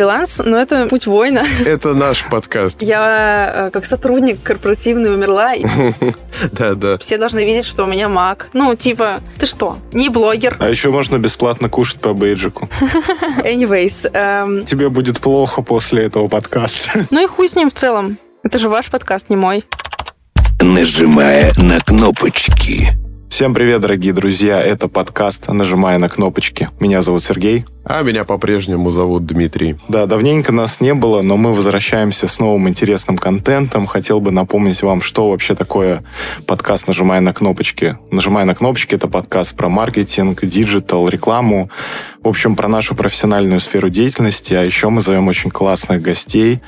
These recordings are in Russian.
фриланс, но это путь воина. Это наш подкаст. Я э, как сотрудник корпоративный умерла. Да, да. Все должны видеть, что у меня маг. Ну, типа, ты что, не блогер? А еще можно бесплатно кушать по бейджику. Anyways. эм, Тебе будет плохо после этого подкаста. ну и хуй с ним в целом. Это же ваш подкаст, не мой. нажимая на кнопочки. Всем привет, дорогие друзья. Это подкаст «Нажимая на кнопочки». Меня зовут Сергей. А меня по-прежнему зовут Дмитрий. Да, давненько нас не было, но мы возвращаемся с новым интересным контентом. Хотел бы напомнить вам, что вообще такое подкаст «Нажимая на кнопочки». «Нажимая на кнопочки» — это подкаст про маркетинг, digital, рекламу. В общем, про нашу профессиональную сферу деятельности. А еще мы зовем очень классных гостей.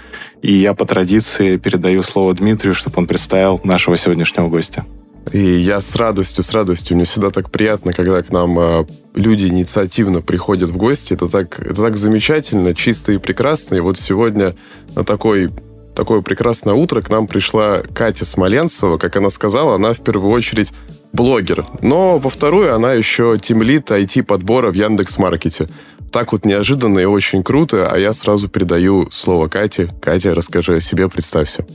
И я по традиции передаю слово Дмитрию, чтобы он представил нашего сегодняшнего гостя. И я с радостью, с радостью. Мне всегда так приятно, когда к нам э, люди инициативно приходят в гости. Это так, это так замечательно, чисто и прекрасно. И вот сегодня на такой такое прекрасное утро к нам пришла Катя Смоленцева. Как она сказала, она в первую очередь блогер. Но во вторую она еще тимлит IT-подбора в Яндекс.Маркете. Так вот неожиданно и очень круто. А я сразу передаю слово Кате. Катя, расскажи о себе, представься.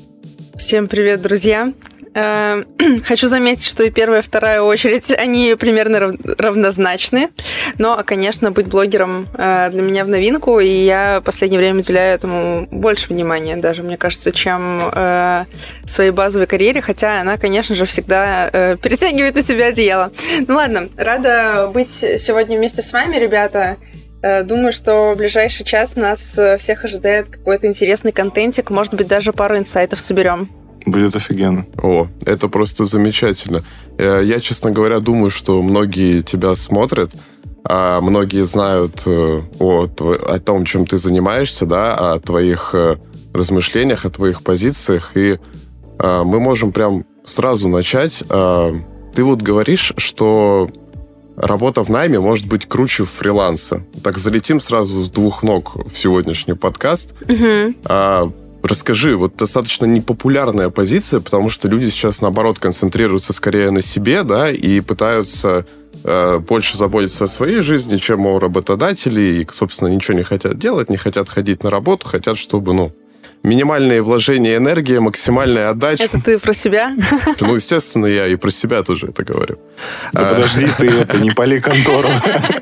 Всем привет, друзья. Э, Хочу заметить, что и первая, и вторая очередь, они примерно рав- равнозначны. Но, конечно, быть блогером э, для меня в новинку, и я в последнее время уделяю этому больше внимания, даже, мне кажется, чем э, своей базовой карьере, хотя она, конечно же, всегда э, перетягивает на себя одеяло. Ну ладно, рада быть сегодня вместе с вами, ребята. Думаю, что в ближайший час нас всех ожидает какой-то интересный контентик, может быть, даже пару инсайтов соберем. Будет офигенно. О, это просто замечательно. Э, Я, честно говоря, думаю, что многие тебя смотрят, а многие знают э, о, о том, чем ты занимаешься, да, о твоих э, размышлениях, о твоих позициях, и э, мы можем прям сразу начать. Э, Ты вот говоришь, что работа в найме может быть круче фриланса. Так залетим сразу с двух ног в сегодняшний подкаст. Мгм. А, расскажи, вот достаточно непопулярная позиция, потому что люди сейчас, наоборот, концентрируются скорее на себе, да, и пытаются э, больше заботиться о своей жизни, чем о работодателе, и, собственно, ничего не хотят делать, не хотят ходить на работу, хотят, чтобы, ну, минимальные вложения энергии, максимальная отдача. Это ты про себя? Ну, естественно, я и про себя тоже это говорю. Да А, подожди ты это, не пали контору.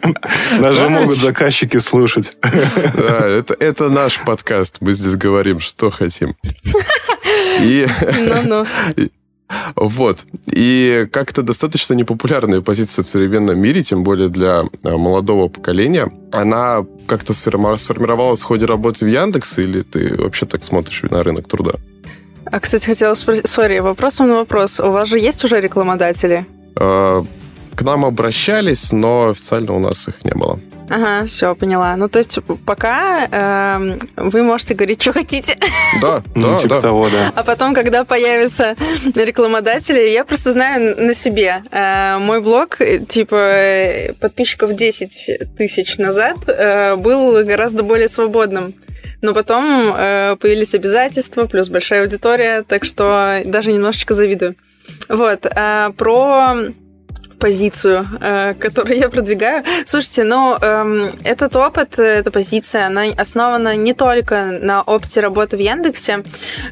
Нас же могут заказчики слушать. Да, это, это наш подкаст, мы здесь говорим, что хотим. И... Ну-ну. Вот. И как-то достаточно непопулярная позиция в современном мире, тем более для а, молодого поколения. Она как-то сформи- сформировалась в ходе работы в Яндексе, или ты вообще так смотришь на рынок труда? А, кстати, хотела спросить... Сори, вопросом на вопрос. У вас же есть уже рекламодатели? К нам обращались, но официально у нас их не было. Ага, все, поняла. Ну, то есть пока эм, вы можете говорить, что хотите. Да, Ну, да, типа да. того, да. А потом, когда появятся рекламодатели, я просто знаю на себе. Э, мой блог, э, типа, э, подписчиков 10 тысяч назад э, был гораздо более свободным. Но потом э, появились обязательства, плюс большая аудитория, так что даже немножечко завидую. Вот, э, про позицию, э, которую я продвигаю. Слушайте, ну, эм, этот опыт, эта позиция, она основана не только на опыте работы в Яндексе.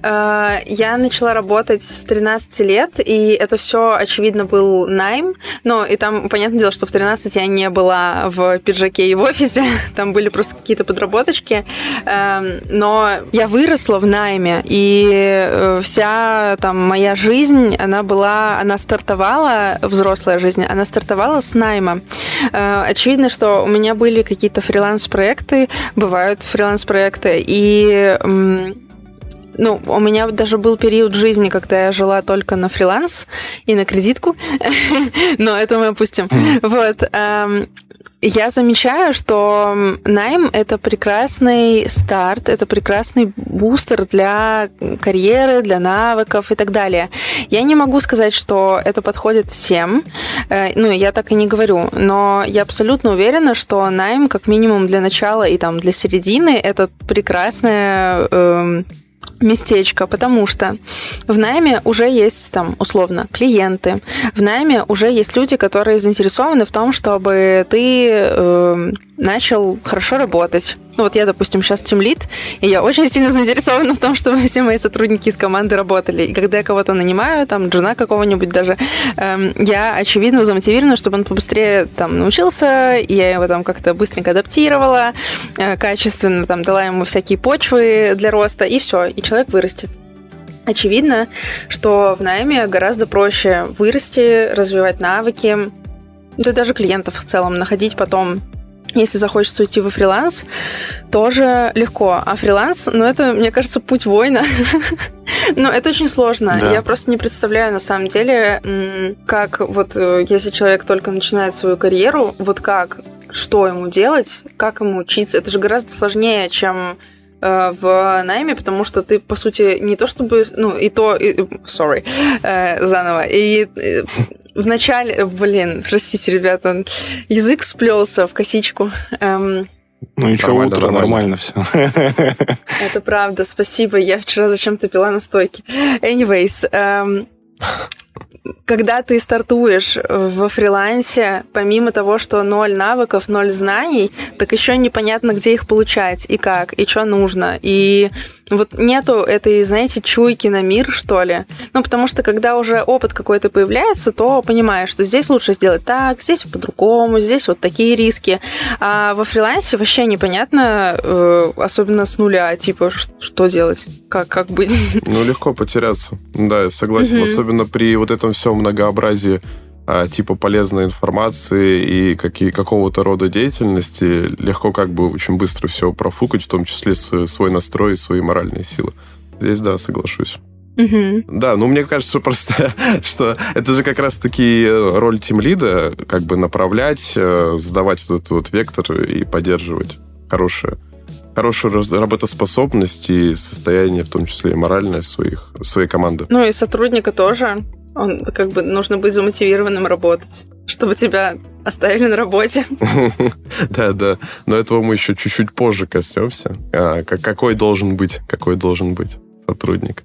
Э, я начала работать с 13 лет, и это все, очевидно, был найм. Ну, и там, понятное дело, что в 13 я не была в пиджаке и в офисе, там были просто какие-то подработочки. Эм, но я выросла в найме, и э, вся там моя жизнь, она была, она стартовала, взрослая жизнь, она стартовала с найма. Э, Очевидно, что у меня были какие-то фриланс-проекты, бывают фриланс-проекты, и ну, у меня даже был период жизни, когда я жила только на фриланс и на кредитку, но это мы опустим. Вот. Я замечаю, что найм — это прекрасный старт, это прекрасный бустер для карьеры, для навыков и так далее. Я не могу сказать, что это подходит всем, э, ну, я так и не говорю, но я абсолютно уверена, что найм, как минимум для начала и там для середины, это прекрасная эм, местечко, потому что в найме уже есть там условно клиенты, в найме уже есть люди, которые заинтересованы в том, чтобы ты э, начал хорошо работать. Ну вот я, допустим, сейчас тимлит, и я очень сильно заинтересована в том, чтобы все мои сотрудники из команды работали. И когда я кого-то нанимаю, там, джуна какого-нибудь даже, эм, я, очевидно, замотивирована, чтобы он побыстрее там научился, и я его там как-то быстренько адаптировала, э, качественно там дала ему всякие почвы для роста, и все, и человек вырастет. Очевидно, что в найме гораздо проще вырасти, развивать навыки, да даже клиентов в целом находить потом если захочется уйти во фриланс, тоже легко. А фриланс, ну, это, мне кажется, путь воина. Но это очень сложно. Да. Я просто не представляю, на самом деле, как вот э, если человек только начинает свою карьеру, вот как, что ему делать, как ему учиться. Это же гораздо сложнее, чем Э, в найме, потому что ты, по сути, не то чтобы... Ну, и то... И, sorry. Э, заново. И э, в начале... Блин, простите, ребята. Язык сплелся в косичку. Эм, ну ничего, нормально, утро, нормально, нормально все. Это правда, спасибо. Я вчера зачем-то пила настойки. Anyways, эм, когда ты стартуешь во фрилансе, помимо того, что ноль навыков, ноль знаний, так еще непонятно, где их получать и как, и что нужно. И вот нету этой, знаете, чуйки на мир, что ли. Ну, потому что когда уже опыт какой-то появляется, то понимаешь, что здесь лучше сделать так, здесь по-другому, здесь вот такие риски. А во фрилансе вообще непонятно, э, особенно с нуля, типа, что делать, как, как быть. Ну, легко потеряться. Да, я согласен. Угу. Особенно при вот этом всем многообразии типа полезной информации и какие, какого-то рода деятельности, легко как бы очень быстро все профукать, в том числе свой настрой и свои моральные силы. Здесь, да, соглашусь. Угу. Да, ну мне кажется просто, что это же как раз-таки роль тимлида, как бы направлять, э, сдавать вот этот вот вектор и поддерживать хорошее хорошую работоспособность и состояние, в том числе и моральное своих, своей команды. Ну и сотрудника тоже. Он как бы нужно быть замотивированным работать, чтобы тебя оставили на работе. Да, да. Но этого мы еще чуть-чуть позже коснемся. А, какой должен быть, какой должен быть сотрудник?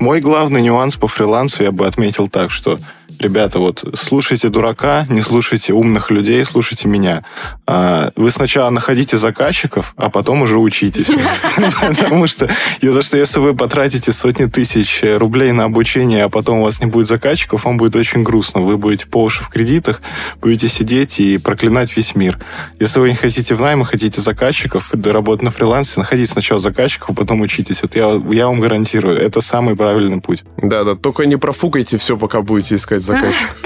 Мой главный нюанс по фрилансу я бы отметил так, что ребята, вот слушайте дурака, не слушайте умных людей, слушайте меня. А, вы сначала находите заказчиков, а потом уже учитесь. Потому что, за что если вы потратите сотни тысяч рублей на обучение, а потом у вас не будет заказчиков, вам будет очень грустно. Вы будете по уши в кредитах, будете сидеть и проклинать весь мир. Если вы не хотите в найм, хотите заказчиков, работать на фрилансе, находите сначала заказчиков, а потом учитесь. Вот я, я вам гарантирую, это самый правильный путь. Да, да, только не профукайте все, пока будете искать заказчиков.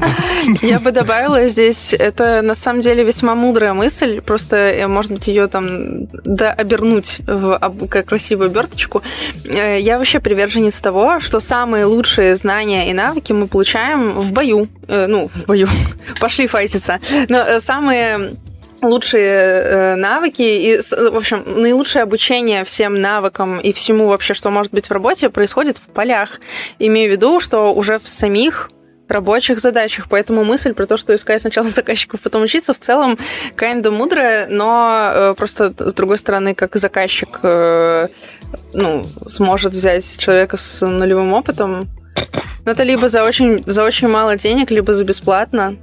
Я бы добавила здесь, это на самом деле весьма мудрая мысль, просто, э, может быть, ее там да, обернуть в красивую оберточку. Э, я вообще приверженец того, что самые лучшие знания и навыки мы получаем в бою. Э, ну, в бою. Пошли файтиться. Но самые лучшие э, навыки и, в общем, наилучшее обучение всем навыкам и всему вообще, что может быть в работе, происходит в полях. Имею в виду, что уже в самих рабочих задачах. Поэтому мысль про то, что искать сначала заказчиков, потом учиться, в целом kinda мудрая, но э, просто с другой стороны, как заказчик э, ну, сможет взять человека с нулевым опытом, ну, это либо за очень, за очень мало денег, либо за бесплатно.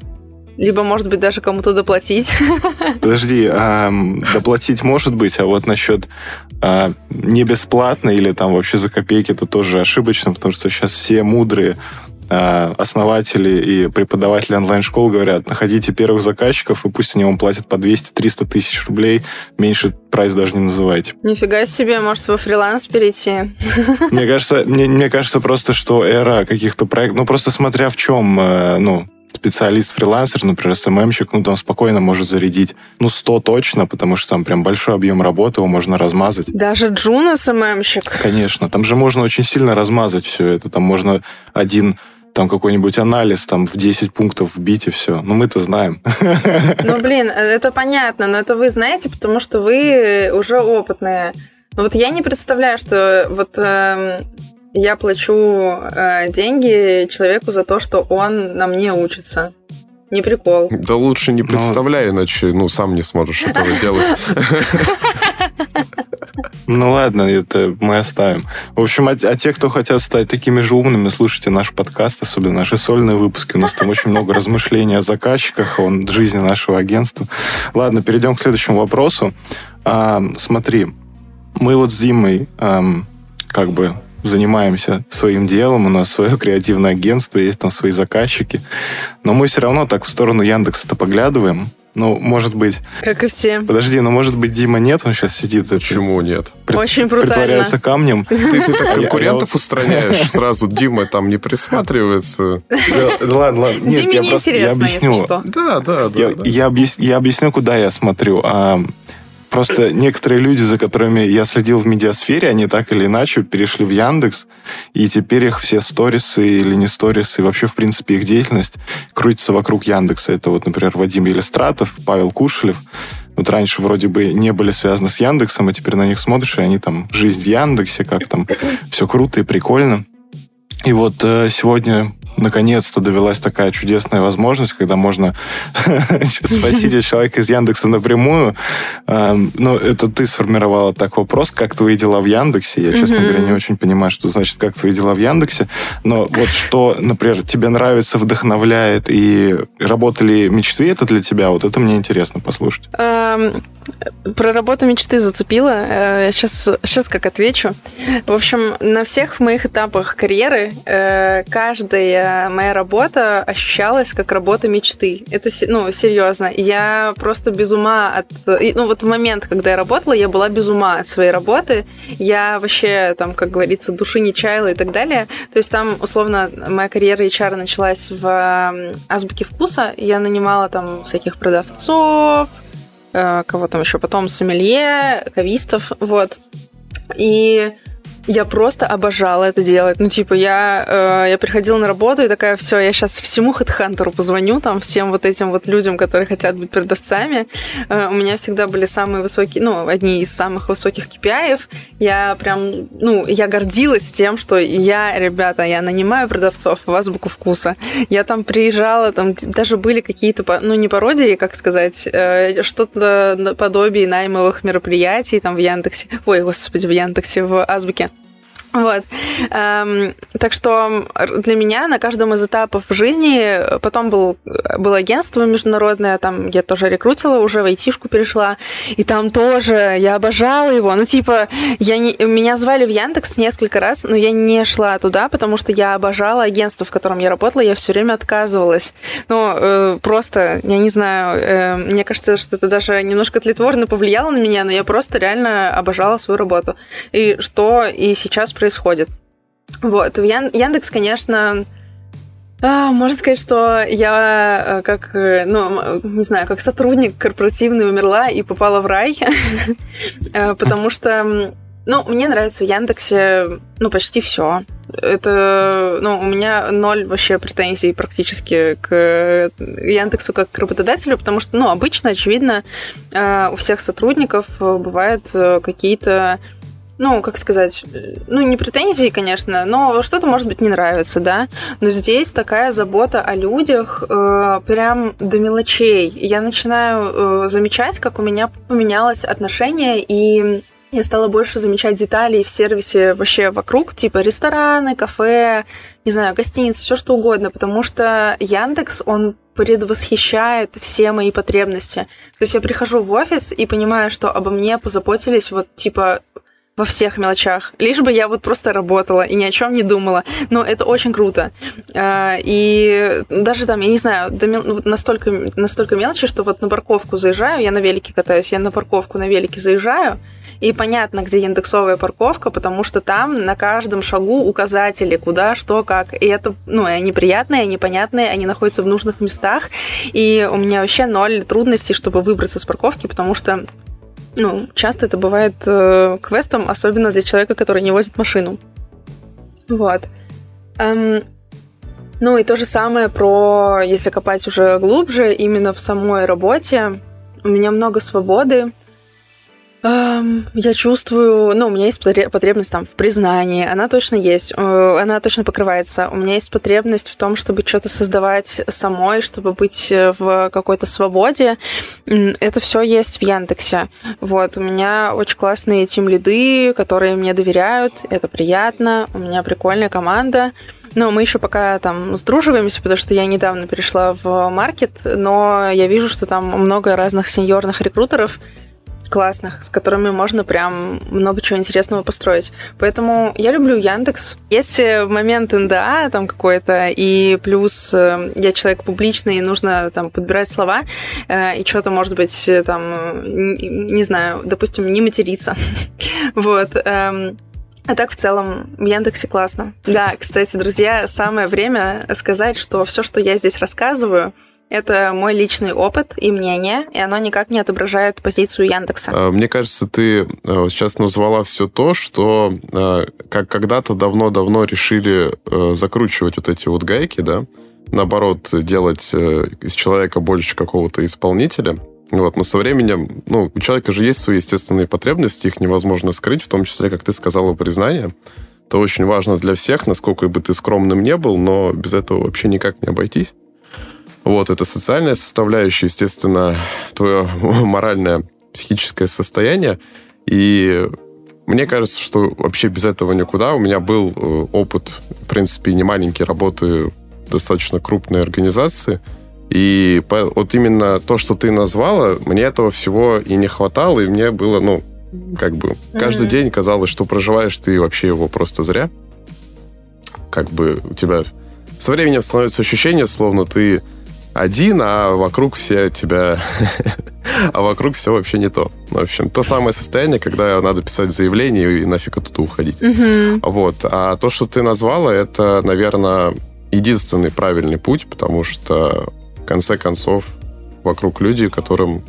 Либо, может быть, даже кому-то доплатить. Подожди, а, доплатить может быть, а вот насчет а, не бесплатно или там вообще за копейки, это тоже ошибочно, потому что сейчас все мудрые а, основатели и преподаватели онлайн-школ говорят, находите первых заказчиков, и пусть они вам платят по 200-300 тысяч рублей, меньше прайс даже не называйте. Нифига себе, может, во фриланс перейти? Мне кажется, мне, мне кажется просто, что эра каких-то проектов, ну, просто смотря в чем, э, ну, специалист-фрилансер, например, СММщик, ну, там спокойно может зарядить, ну, 100 точно, потому что там прям большой объем работы, его можно размазать. Даже Джун СММщик? Конечно, там же можно очень сильно размазать все это, там можно один там какой-нибудь анализ там в 10 пунктов вбить и все. Ну, мы-то знаем. Ну, блин, это понятно, но это вы знаете, потому что вы уже опытные. Вот я не представляю, что вот э, я плачу э, деньги человеку за то, что он на мне учится. Не прикол. Да лучше не ну, представляй, иначе ну сам не сможешь этого делать. Ну ладно, это мы оставим. В общем, а, а те, кто хотят стать такими же умными, слушайте наш подкаст, особенно наши сольные выпуски. У нас там очень много размышлений о заказчиках, о жизни нашего агентства. Ладно, перейдем к следующему вопросу. А, смотри, мы вот с Димой эм, как бы занимаемся своим делом, у нас свое креативное агентство, есть там свои заказчики, но мы все равно так в сторону Яндекса-то поглядываем, ну, может быть... Как и все. Подожди, ну, может быть, Дима нет, он сейчас сидит... Почему нет? Пред... Очень брутально. Притворяется камнем. Ты, ты так конкурентов устраняешь сразу. Дима там не присматривается. Ладно, ладно. Диме неинтересно, я объясню. Да, да, да. Я объясню, куда я смотрю. Просто некоторые люди, за которыми я следил в медиасфере, они так или иначе перешли в Яндекс, и теперь их все сторисы или не сторисы, и вообще, в принципе, их деятельность крутится вокруг Яндекса. Это вот, например, Вадим Елистратов, Павел Кушелев. Вот раньше вроде бы не были связаны с Яндексом, а теперь на них смотришь, и они там жизнь в Яндексе, как там все круто и прикольно. И вот э, сегодня наконец-то довелась такая чудесная возможность, когда можно спросить человека из Яндекса напрямую. Эм, Но ну, это ты сформировала так вопрос, как твои дела в Яндексе. Я, честно говоря, не очень понимаю, что значит, как твои дела в Яндексе. Но вот что, например, тебе нравится, вдохновляет и работали мечты, это для тебя, вот это мне интересно послушать. Про работу мечты зацепила. Сейчас, э, сейчас как отвечу. В общем, на всех моих этапах карьеры э, каждая моя работа ощущалась как работа мечты. Это, ну, серьезно. Я просто без ума от... Ну, вот в момент, когда я работала, я была без ума от своей работы. Я вообще, там, как говорится, души не чаяла и так далее. То есть там, условно, моя карьера HR началась в Азбуке вкуса. Я нанимала там всяких продавцов, кого там еще потом, сомелье, кавистов, вот. И я просто обожала это делать. Ну, типа, я, э, я приходила на работу и такая, все, я сейчас всему хедхантеру позвоню, там, всем вот этим вот людям, которые хотят быть продавцами. Э, у меня всегда были самые высокие, ну, одни из самых высоких KPI. Я прям, ну, я гордилась тем, что я, ребята, я нанимаю продавцов в азбуку вкуса. Я там приезжала, там даже были какие-то, ну, не пародии, как сказать, э, что-то наподобие наймовых мероприятий там в Яндексе. Ой, господи, в Яндексе, в азбуке. Вот. Эм, так что для меня на каждом из этапов жизни потом был, было агентство международное, там я тоже рекрутила, уже в айтишку перешла, и там тоже я обожала его. Ну, типа, я не, меня звали в Яндекс несколько раз, но я не шла туда, потому что я обожала агентство, в котором я работала, я все время отказывалась. Ну, э, просто, я не знаю, э, мне кажется, что это даже немножко тлетворно повлияло на меня, но я просто реально обожала свою работу. И что и сейчас происходит. Вот, в Яндекс, конечно, а, можно сказать, что я э, как, э, ну, не знаю, как сотрудник корпоративный умерла и попала в рай, э, потому что, ну, мне нравится в Яндексе, ну, почти все. Это, ну, у меня ноль вообще претензий практически к Яндексу как к работодателю, потому что, ну, обычно, очевидно, у всех сотрудников бывают какие-то ну, как сказать, ну, не претензии, конечно, но что-то, может быть, не нравится, да, но здесь такая забота о людях э, прям до мелочей. Я начинаю э, замечать, как у меня поменялось отношение и я стала больше замечать детали в сервисе вообще вокруг, типа рестораны, кафе, не знаю, гостиницы, все что угодно, потому что Яндекс, он предвосхищает все мои потребности. То есть я прихожу в офис и понимаю, что обо мне позаботились вот типа во всех мелочах. Лишь бы я вот просто работала и ни о чем не думала. Но это очень круто. А, и даже там, я не знаю, настолько, настолько мелочи, что вот на парковку заезжаю, я на велике катаюсь, я на парковку на велике заезжаю, и понятно, где индексовая парковка, потому что там на каждом шагу указатели, куда, что, как. И это, ну, они приятные, они понятные, они находятся в нужных местах. И у меня вообще ноль трудностей, чтобы выбраться с парковки, потому что ну, часто это бывает э, квестом, особенно для человека, который не возит машину. Вот. Эм, ну и то же самое про, если копать уже глубже, именно в самой работе. У меня много свободы. Эм, Я чувствую, ну, у меня есть потре- потребность там в признании, она точно есть, э, она точно покрывается. У меня есть потребность в том, чтобы что-то создавать самой, чтобы быть э, в какой-то свободе. Это все есть в Яндексе. Вот, у меня очень классные тим лиды, которые мне доверяют, это приятно, у меня прикольная команда. Но мы еще пока там сдруживаемся, потому что я недавно перешла в маркет, но я вижу, что там много разных сеньорных рекрутеров, классных, с которыми можно прям много чего интересного построить. Поэтому я люблю Яндекс. Есть э, момент НДА там какой-то, и плюс э, я человек публичный, и нужно там подбирать слова, э, и что-то, может быть, там, не знаю, допустим, не материться. Вот. эм, а так, в целом, в Яндексе классно. Да, кстати, друзья, самое время сказать, что все, что я здесь рассказываю, это мой личный опыт и мнение, и оно никак не отображает позицию Яндекса. А, Мне кажется, ты э, сейчас назвала все то, что э, как когда-то давно-давно решили э, закручивать вот эти вот гайки, да, наоборот, делать э, из человека больше какого-то исполнителя. Вот, но со временем, ну, у человека же есть свои естественные потребности, их невозможно скрыть, в том числе, как ты сказала, признание. Это очень важно для всех, насколько бы ты скромным не был, но без этого вообще никак не обойтись. Вот, это социальная составляющая, естественно, твое моральное, психическое состояние. И мне кажется, что вообще без этого никуда. У меня был э, опыт, в принципе, не маленький работы в достаточно крупной организации. И вот именно то, что ты назвала, мне этого всего и не хватало, и мне было, ну, как бы, каждый Мгм. день казалось, что проживаешь ты вообще его просто зря. Как бы у тебя со временем становится ощущение, словно ты один, а вокруг все тебя... а вокруг все вообще не то. В общем, то самое состояние, когда надо писать заявление и нафиг оттуда уходить. Мгм. Вот. А то, что ты назвала, это, наверное, единственный правильный путь, потому что, в конце концов, вокруг люди, которым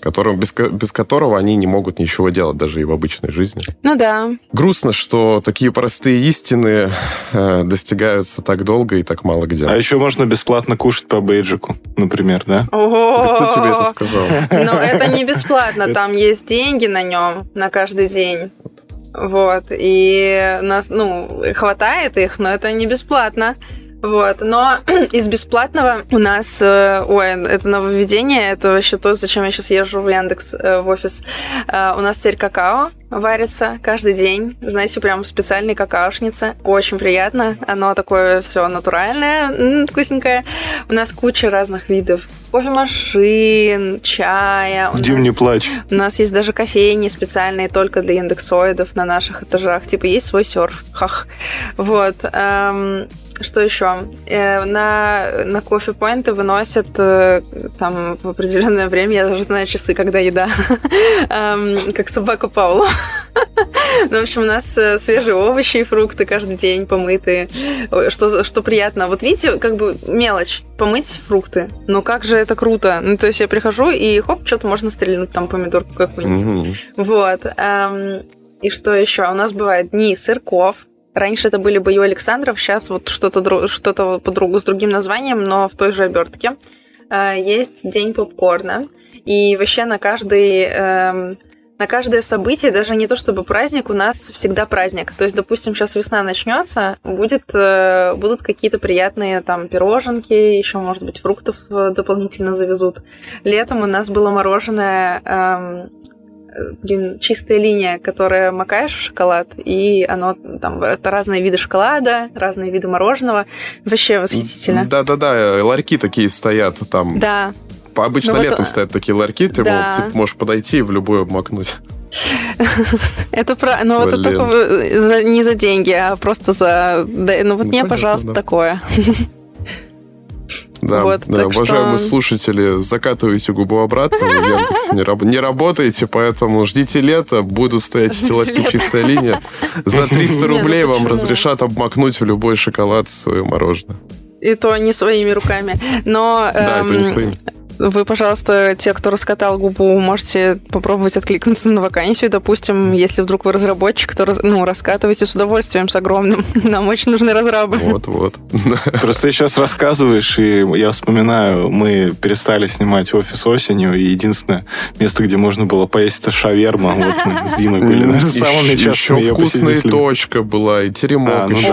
которым, без, без которого они не могут ничего делать даже и в обычной жизни. Ну да. Грустно, что такие простые истины э, достигаются так долго и так мало где. А еще можно бесплатно кушать по бейджику, например, да? Ого! Да кто тебе это сказал? Но это не бесплатно, там есть деньги на нем на каждый день. Вот, и нас, ну, хватает их, но это не бесплатно. Вот, но из бесплатного у нас, э, ой, это нововведение, это вообще то, зачем я сейчас езжу в Яндекс, э, в офис. Э, У нас теперь какао варится каждый день, знаете, прям в специальной какаошнице. Очень приятно, оно такое все натуральное, вкусненькое. У нас куча разных видов кофемашин, чая. У Дим, нас- не плачь. у нас есть даже кофейни специальные только для индексоидов на наших этажах. Типа есть свой серф. Хах. Вот. Что еще? Э, на, на кофе-поинты выносят э, там в определенное время, я даже знаю часы, когда еда, Эм, как собака Паула. Ну, в общем, у нас э, свежие овощи и фрукты каждый день помытые, что, что приятно. Вот видите, как бы мелочь, помыть фрукты. Ну, как же это круто. Ну, то есть я прихожу, и хоп, что-то можно стрельнуть, там помидорку какую-нибудь. Вот. эм, и что еще? У нас бывают дни сырков. Раньше это были бою Александров, сейчас вот что-то что-то по другу с другим названием, но в той же обертке. Э, Есть день попкорна. И вообще на каждый эм, на каждое событие, даже не то чтобы праздник, у нас всегда праздник. То есть, допустим, сейчас весна начнется, будет, э, будут какие-то приятные там пироженки, еще, может быть, фруктов э, дополнительно завезут. Летом у нас было мороженое эм, блин, чистая линия, которая макаешь в шоколад, и оно там, это разные виды шоколада, разные виды мороженого. Вообще восхитительно. Да-да-да, э, ларьки такие стоят там. Да, Обычно Ну вот, летом э, стоят такие ларьки, ты, да. мол, ты можешь подойти и в любую обмакнуть. это про... Ну, это Блин. только не за деньги, а просто за... ну, вот Ну, мне, понятно, пожалуйста, такое. Да, Вот, да, уважаемые что- слушатели, закатывайте губу обратно, не, раб- не работаете, поэтому ждите лета, будут стоять лета. чистая линия. За 300 Не, ну рублей вам разрешат обмакнуть в любой шоколад свое мороженое. И то не своими руками. Но... Да, это не эм, своим. Вы, пожалуйста, те, кто раскатал губу, можете попробовать откликнуться на вакансию. Допустим, если вдруг вы разработчик, то ну, раскатывайте с удовольствием, с огромным. Нам очень нужны разрабы. Вот-вот. Просто ты сейчас рассказываешь, и я вспоминаю, мы перестали снимать офис осенью, и единственное место, где можно было поесть, это шаверма. Вот мы с Димой были, наверное, самыми частыми Еще вкусная точка была, и теремок А, ну еще.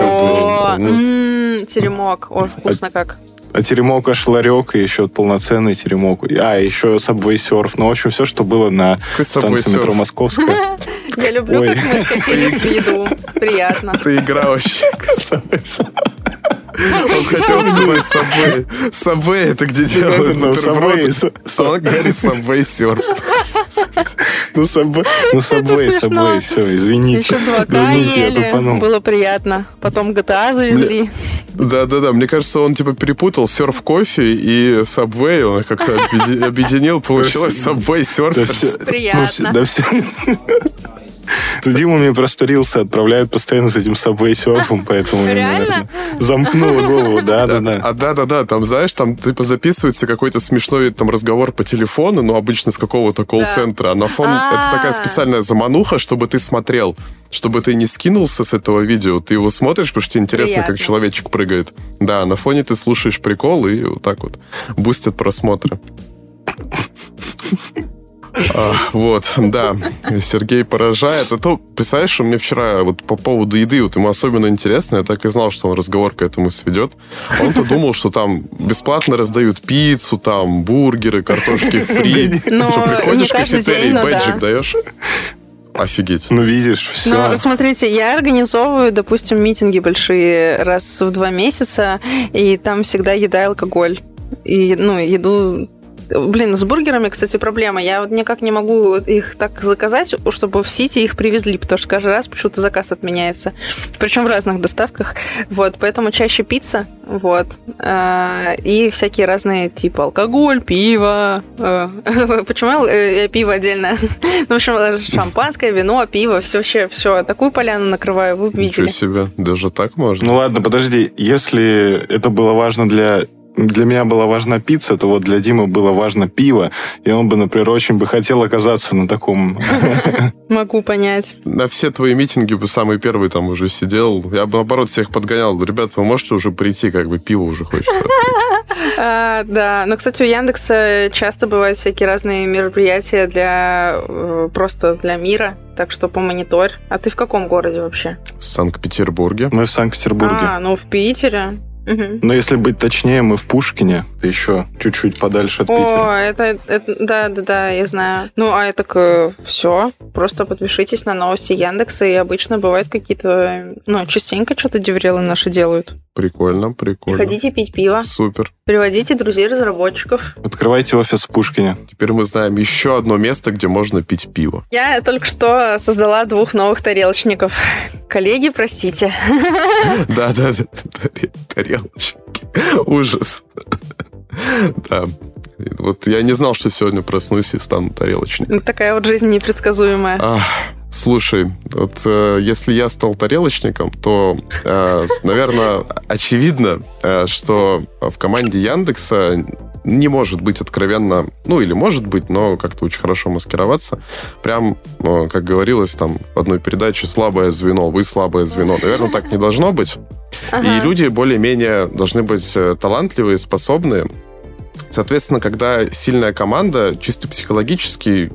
О, теремок. Ой, вкусно как. А теремок аж ларек, и еще полноценный теремок. А, еще Subway Surf. Ну, в общем, все, что было на Какой станции метро? Московская. Я люблю, как мы скатились в еду. Приятно. Это игра вообще. Он хотел сказать Subway. Subway это где делают Ну, бутерброды. Он говорит Subway Surf. Ну, Subway, ну, смешно. Subway, все, извините. Еще 2К Извините, я ели. тупанул. Было приятно. Потом GTA завезли. Да-да-да, мне кажется, он типа перепутал серф кофе и Subway, он их как-то объеди- объединил, получилось Subway Surfers. Приятно. ну, все- да все. То Дима мне просто рилсы отправляет постоянно с этим Subway серфом, поэтому замкнуло голову. Да, да, да. А да-да-да, там, знаешь, там типа записывается какой-то смешной там разговор по телефону, ну, обычно с какого-то колл-центра, а на фон А. это такая специальная замануха, чтобы ты смотрел, чтобы ты не скинулся с этого видео, ты его смотришь, потому что тебе интересно, как Приятно. человечек прыгает. Да, на фоне ты слушаешь прикол и вот так вот бустят просмотры. А, вот, да, Сергей поражает. А то, представляешь, мне вчера вот по поводу еды, вот ему особенно интересно, я так и знал, что он разговор к этому сведет. Он-то думал, что там бесплатно раздают пиццу, там бургеры, картошки фри. Ну, Что приходишь не в кафетерий, но бэджик да. даешь. Офигеть. Ну, видишь, все. Ну, смотрите, я организовываю, допустим, митинги большие раз в два месяца, и там всегда еда и алкоголь. И, ну, еду... Блин, с бургерами, кстати, проблема. Я вот никак не могу их так заказать, чтобы в Сити их привезли, потому что каждый раз почему-то заказ отменяется. Причем в разных доставках. Вот, поэтому чаще пицца, вот. А, И всякие разные, типа алкоголь, пиво. А, Почему я я пиво отдельно? Ну, в общем, шампанское, вино, пиво, все вообще, все. Такую поляну накрываю, вы бы Ничего видели. себе. Даже так можно? Ну ладно, подожди. Если это было важно для для меня была важна пицца, то вот для Димы было важно пиво, и он бы, например, очень бы хотел оказаться на таком... Могу понять. На все твои митинги бы самый первый там уже сидел. Я бы, наоборот, всех подгонял. Ребята, вы можете уже прийти, как бы пиво уже хочется. А, да, но, кстати, у Яндекса часто бывают всякие разные мероприятия для э, просто для мира, так что помониторь. А ты в каком городе вообще? В Санкт-Петербурге. Мы в Санкт-Петербурге. А, ну в Питере. Но если быть точнее, мы в Пушкине, еще чуть-чуть подальше от Питера. О, это, это- да, да, да, я знаю. Ну, а это все. Просто подпишитесь на новости Яндекса, и обычно бывают какие-то, ну, частенько что-то деврелы наши делают. Прикольно, прикольно. Приходите пить пиво, Супер. приводите друзей разработчиков. Открывайте офис в Пушкине. Теперь мы знаем еще одно место, где можно пить пиво. Я только что создала двух новых тарелочников. Коллеги, простите. Да-да-да, таре- тарелочки. Ужас. Да. Вот я не знал, что сегодня проснусь и стану тарелочником. Такая вот жизнь непредсказуемая. Ах, слушай, вот э, если я стал тарелочником, то, э, наверное, очевидно, э, что в команде Яндекса не может быть откровенно, ну или может быть, но как-то очень хорошо маскироваться. Прям, э, как говорилось там в одной передаче, слабое звено, вы слабое звено. Наверное, так не должно быть. И люди более-менее должны быть э, талантливые, способные. Соответственно, когда сильная команда, чисто психологически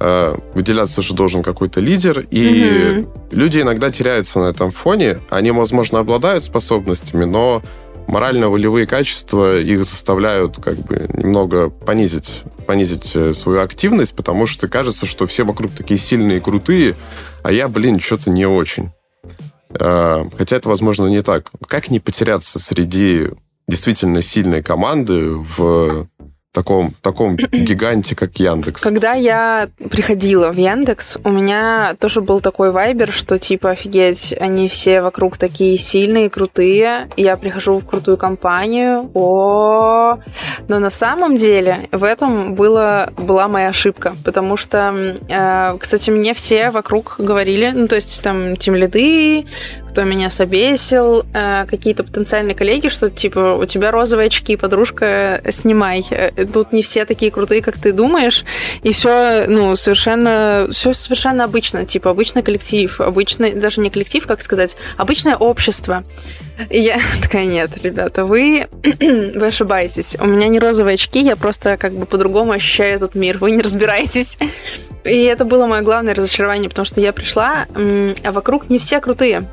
э, выделяться же должен какой-то лидер, и люди иногда теряются на этом фоне. Они, возможно, обладают способностями, но морально-волевые качества их заставляют как бы немного понизить, понизить э, свою активность, потому что кажется, что все вокруг такие сильные и крутые, а я, блин, что-то не очень. Э, Хотя это, возможно, не так. Как не потеряться среди действительно сильной команды в таком, таком гиганте, как Яндекс? Когда я приходила в Яндекс, у меня тоже был такой вайбер, что типа, офигеть, они все вокруг такие сильные, крутые. Я прихожу в крутую компанию. О, но на самом деле в этом было, была моя ошибка, потому что, э, кстати, мне все вокруг говорили, ну то есть там тем лиды, кто меня собесил, э, какие-то потенциальные коллеги, что типа у тебя розовые очки, подружка, снимай. Э, тут не все такие крутые, как ты думаешь, и все, ну, совершенно, все совершенно обычно, типа обычный коллектив, обычный, даже не коллектив, как сказать, обычное общество. И я такая, нет, ребята, вы, вы ошибаетесь. У меня не розовые очки, я просто как бы по-другому ощущаю этот мир. Вы не разбираетесь. И это было мое главное разочарование, потому что я пришла, а вокруг не все крутые.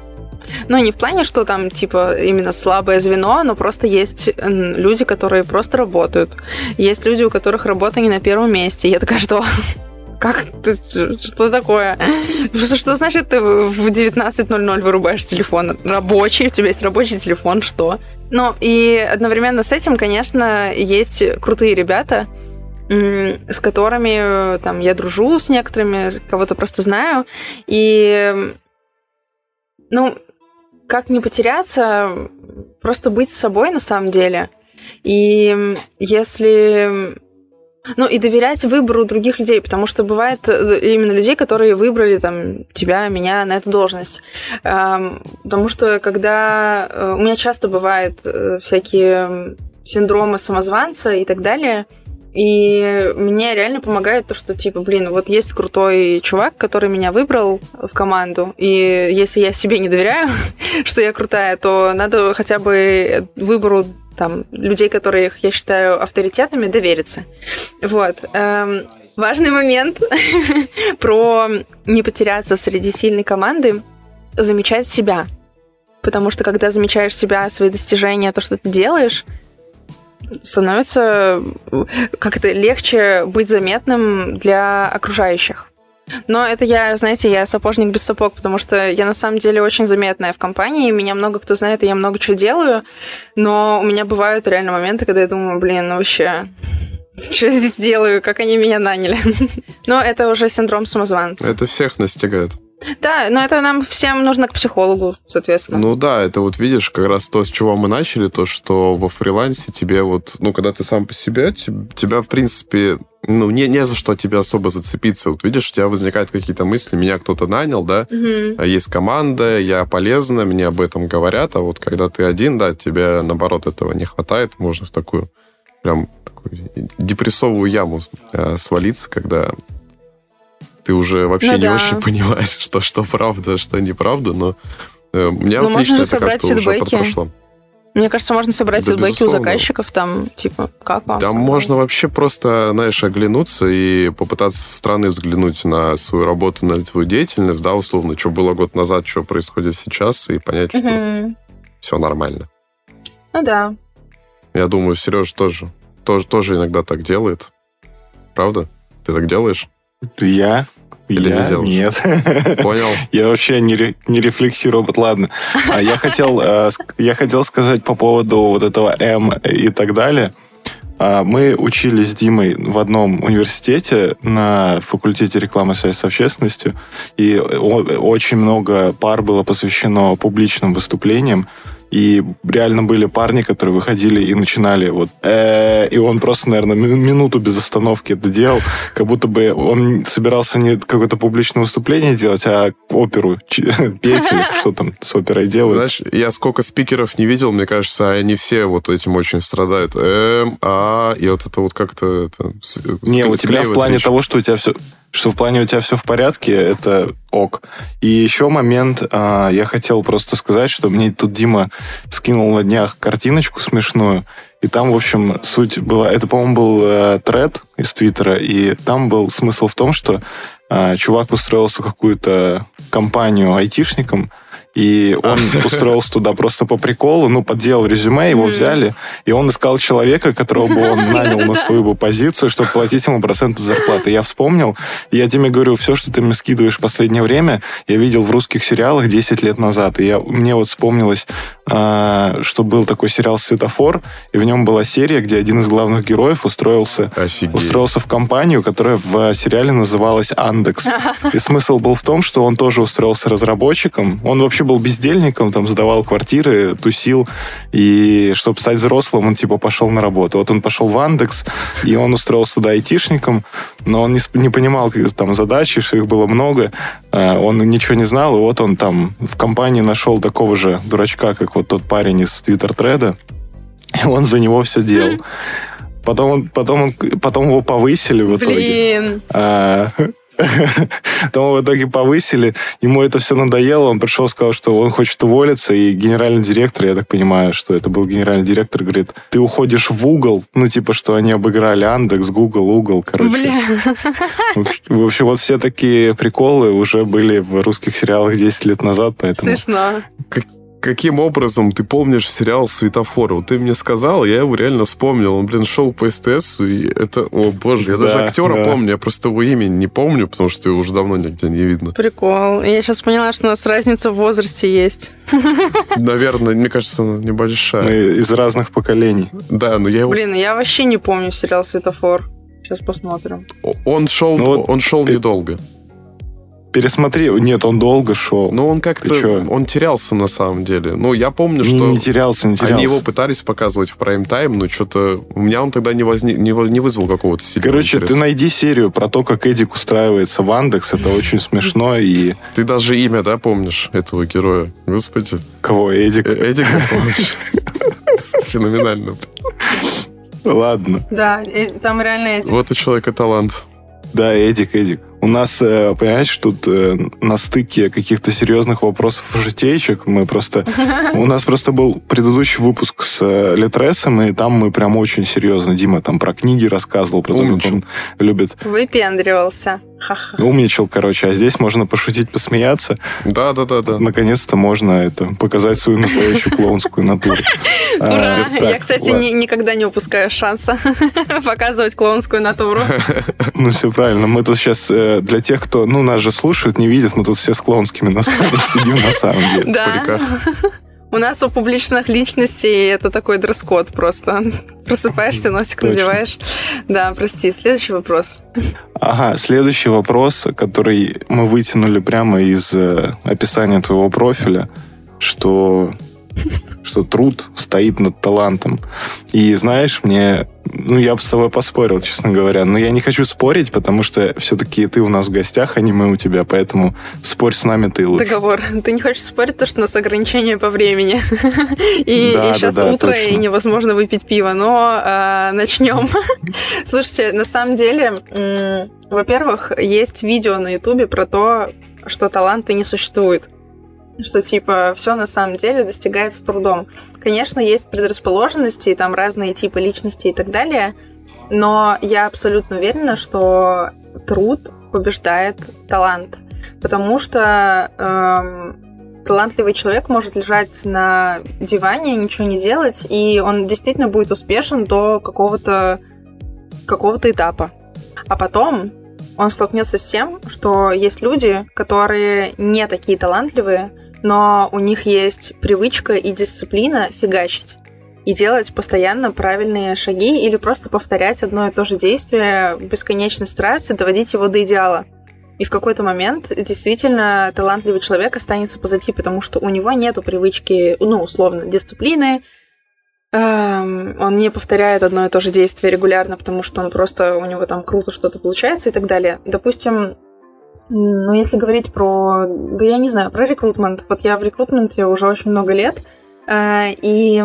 Ну, не в плане, что там, типа, именно слабое звено, но просто есть люди, которые просто работают. Есть люди, у которых работа не на первом месте. Я такая, что? Как ты, что такое? Что, что значит ты в 19.00 вырубаешь телефон? Рабочий, у тебя есть рабочий телефон, что? Ну, и одновременно с этим, конечно, есть крутые ребята, с которыми там я дружу с некоторыми, кого-то просто знаю. И, ну, как не потеряться, просто быть собой на самом деле. И если ну и доверять выбору других людей, потому что бывает э, именно людей, которые выбрали там тебя, меня на эту должность. Потому что когда э, у меня часто бывают э, всякие синдромы самозванца и так далее, и мне реально помогает то, что, типа, блин, вот есть крутой чувак, который меня выбрал в команду, и если я себе не доверяю, что я крутая, то надо хотя бы выбору там, людей, которых я считаю авторитетами, довериться. Вот. Эм, важный момент про не потеряться среди сильной команды, замечать себя. Потому что когда замечаешь себя, свои достижения, то, что ты делаешь, становится как-то легче быть заметным для окружающих. Но это я, знаете, я сапожник без сапог, потому что я на самом деле очень заметная в компании, меня много кто знает, и я много чего делаю, но у меня бывают реально моменты, когда я думаю, блин, ну вообще, что я здесь делаю, как они меня наняли. Но это уже синдром самозванца. Это всех настигает. Да, но это нам всем нужно к психологу, соответственно. Ну да, это вот видишь, как раз то, с чего мы начали, то, что во фрилансе тебе вот, ну, когда ты сам по себе, тебя, в принципе, ну, не, не за что тебе особо зацепиться. Вот видишь, у тебя возникают какие-то мысли, меня кто-то нанял, да, угу. есть команда, я полезна, мне об этом говорят, а вот когда ты один, да, тебе, наоборот, этого не хватает, можно в такую прям такую депрессовую яму э, свалиться, когда ты уже вообще ну, не да. очень понимаешь, что, что правда, что неправда, но э, у меня ну, вот лично это как-то уже прошло. Мне кажется, можно собрать да, фидбэки у заказчиков, там, типа, как вам? Там можно вообще просто, знаешь, оглянуться и попытаться со стороны взглянуть на свою работу, на твою деятельность, да, условно, что было год назад, что происходит сейчас, и понять, что угу. все нормально. Ну да. Я думаю, Сереж тоже, тоже, тоже иногда так делает. Правда? Ты так делаешь? Я? Или я? не? Нет. Понял. Я вообще не, ре, не рефлексирую, вот ладно. А я хотел, э, я хотел сказать по поводу вот этого М и так далее. А, мы учились с Димой в одном университете на факультете рекламы связи с общественностью, и очень много пар было посвящено публичным выступлениям. И реально были парни, которые выходили и начинали вот... Э, и он просто, наверное, минуту без остановки это делал, как будто бы он собирался не какое-то публичное выступление делать, а оперу петь или что там с оперой делают. Знаешь, я сколько спикеров не видел, мне кажется, они все вот этим очень страдают. Эм, а, и вот это вот как-то... Не, у тебя в плане того, что у тебя все что в плане у тебя все в порядке, это ок. И еще момент, а, я хотел просто сказать, что мне тут Дима скинул на днях картиночку смешную, и там, в общем, суть была... Это, по-моему, был э, тред из Твиттера, и там был смысл в том, что э, чувак устроился какую-то компанию айтишником, и он устроился туда просто по приколу, ну, подделал резюме, его взяли, и он искал человека, которого бы он нанял на свою бы позицию, чтобы платить ему проценты зарплаты. Я вспомнил, и я Диме говорю, все, что ты мне скидываешь в последнее время, я видел в русских сериалах 10 лет назад, и я, мне вот вспомнилась а, что был такой сериал «Светофор», и в нем была серия, где один из главных героев устроился, Офигеть. устроился в компанию, которая в сериале называлась «Андекс». И смысл был в том, что он тоже устроился разработчиком. Он вообще был бездельником, там сдавал квартиры, тусил, и чтобы стать взрослым, он типа пошел на работу. Вот он пошел в Андекс, и он устроился туда айтишником, но он не, не понимал там задачи, что их было много. А, Он ничего не знал, и вот он там в компании нашел такого же дурачка, как вот тот парень из Твиттер-треда, и он за него все делал. Потом, он, потом, он, потом его повысили в итоге. Блин. А, Потом в итоге повысили, ему это все надоело, он пришел, сказал, что он хочет уволиться, и генеральный директор, я так понимаю, что это был генеральный директор, говорит, ты уходишь в угол, ну, типа, что они обыграли Андекс, Google, угол, короче. Бля. В общем- В общем, вот все такие приколы уже были в русских сериалах 10 лет назад, поэтому... Смешно. Каким образом ты помнишь сериал «Светофор»? Вот ты мне сказал, я его реально вспомнил. Он, блин, шел по СТС, и это... О, боже, я Да, даже актера да. помню, я просто его имя не помню, потому что его уже давно нигде не видно. Прикол. Я сейчас поняла, что у нас разница в возрасте есть. Наверное, мне кажется, она небольшая. Мы из разных поколений. Да, но я его... Блин, я вообще не помню сериал «Светофор». Сейчас посмотрим. Он шел, Ну вот он шел недолго. Пересмотри. Нет, он долго шел. Но он Ты как-то... Он терялся на самом деле. Ну, я помню, не, что... не терялся, не терялся. Они его пытались показывать в прайм-тайм, но что-то... У меня он тогда не, возник, не, не вызвал какого-то сильного Короче, ты интереса. найди серию про то, как Эдик устраивается в Андекс. Это очень смешно. И Ты даже имя, да, помнишь этого героя? Господи. кого? Эдик? Э, Эдик помнишь? Феноменально. Ладно. Да, там реально эти... Вот у человека талант. Да, Эдик, Эдик. У нас, э, понимаешь, тут э, на стыке каких-то серьезных вопросов и житейчик мы просто... У нас просто был предыдущий выпуск с э, Литресом, и там мы прям очень серьезно. Дима там про книги рассказывал, про то, как Умничал. он любит. Выпендривался. Ха-ха. Умничал, короче. А здесь можно пошутить, посмеяться. Да, да, да, да. Наконец-то можно это показать свою настоящую клоунскую натуру. А, Ура! Я, кстати, никогда не упускаю шанса показывать клоунскую натуру. Ну, все правильно. Мы тут сейчас для тех, кто, ну, нас же слушают, не видят, мы тут все с клоунскими носами сидим на самом деле. Да. У нас у публичных личностей это такой дресс-код просто. Просыпаешься, носик Точно. надеваешь. Да, прости. Следующий вопрос. Ага, следующий вопрос, который мы вытянули прямо из э, описания твоего профиля, что что труд стоит над талантом. И знаешь, мне, ну, я бы с тобой поспорил, честно говоря, но я не хочу спорить, потому что все-таки ты у нас в гостях, а не мы у тебя, поэтому спорь с нами ты лучше. Договор. Ты не хочешь спорить, то что у нас ограничение по времени. И, Да, сейчас да, утро, точно. и невозможно выпить пиво. Но а, начнем. Слушайте, на самом деле, м, во-первых, есть видео на Ютубе про то, что таланта не существует. Что типа все на самом деле достигается трудом. Конечно, есть предрасположенности, там разные типы личности и так далее. Но я абсолютно уверена, что труд побеждает талант. Потому что эм, талантливый человек может лежать на диване, ничего не делать, и он действительно будет успешен до какого-то какого-то этапа. А потом он столкнется с тем, что есть люди, которые не такие талантливые, но у них есть привычка и дисциплина фигачить и делать постоянно правильные шаги или просто повторять одно и то же действие бесконечность раз и доводить его до идеала. И в какой-то момент действительно талантливый человек останется позади, потому что у него нету привычки, ну, условно, дисциплины, Эм, он не повторяет одно и то же действие регулярно, потому что он просто, у него там круто что-то получается и так далее. Допустим, ну, если говорить про, да я не знаю, про рекрутмент. Вот я в рекрутменте уже очень много лет, э, и,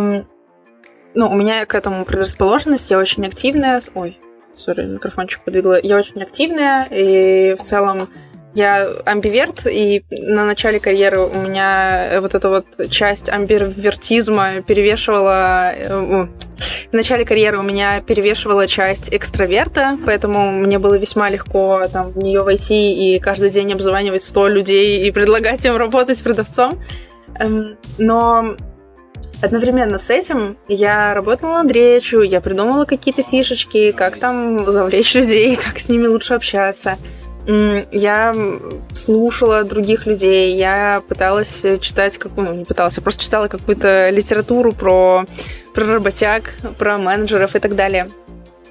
ну, у меня к этому предрасположенность, я очень активная. Ой, сори, микрофончик подвигла. Я очень активная, и в целом я амбиверт, и на начале карьеры у меня вот эта вот часть амбивертизма перевешивала... э, В начале карьеры у меня перевешивала часть экстраверта, поэтому мне было весьма легко там, в нее войти и каждый день обзванивать 100 людей и предлагать им работать продавцом. Эм, Но одновременно с этим я работала над речью, я придумала какие-то фишечки, как там завлечь людей, как с ними лучше общаться. Я слушала других людей, я пыталась читать, как, ну, не пыталась, я просто читала какую-то литературу про, про работяг, про менеджеров и так далее.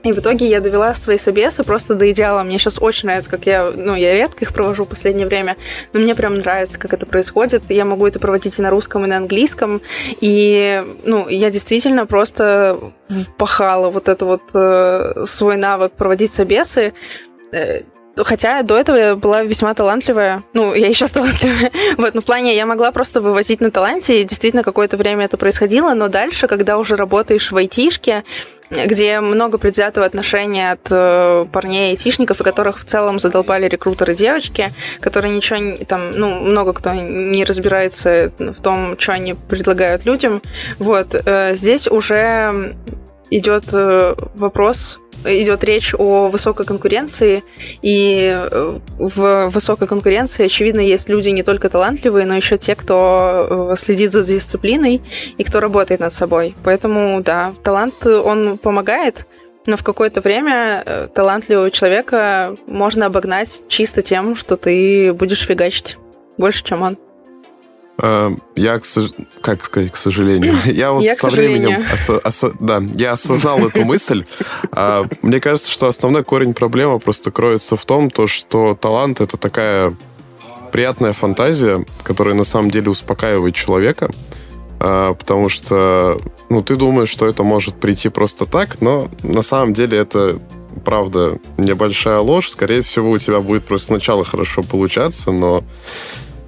И в итоге я довела свои собесы просто до идеала. Мне сейчас очень нравится, как я... Ну, я редко их провожу в последнее время, но мне прям нравится, как это происходит. Я могу это проводить и на русском, и на английском. И, ну, я действительно просто впахала вот это вот э, свой навык проводить собесы. Хотя до этого я была весьма талантливая. Ну, я сейчас талантливая. Вот, но в плане я могла просто вывозить на таланте, и действительно какое-то время это происходило, но дальше, когда уже работаешь в айтишке, где много предвзятого отношения от э, парней айтишников, и которых в целом задолбали рекрутеры девочки, которые ничего не- там, ну, много кто не разбирается в том, что они предлагают людям. Вот, э, здесь уже идет э, вопрос, идет речь о высокой конкуренции, и э, в высокой конкуренции, очевидно, есть люди не только талантливые, но еще те, кто э, следит за дисциплиной и кто работает над собой. Поэтому, да, талант, он помогает, но в какое-то время талантливого человека можно обогнать чисто тем, что ты будешь фигачить больше, чем он. Э, Я, к сож- как сказать, к сожалению, я вот Я, со временем, осо- осо- да, я осознал эту мысль. А, Мне кажется, что основной корень проблемы просто кроется в том, то, что талант это такая приятная фантазия, которая на самом деле успокаивает человека, А, потому что, ну, ты думаешь, что это может прийти просто так, но на самом деле это правда небольшая ложь. Скорее всего, у тебя будет просто сначала хорошо получаться, но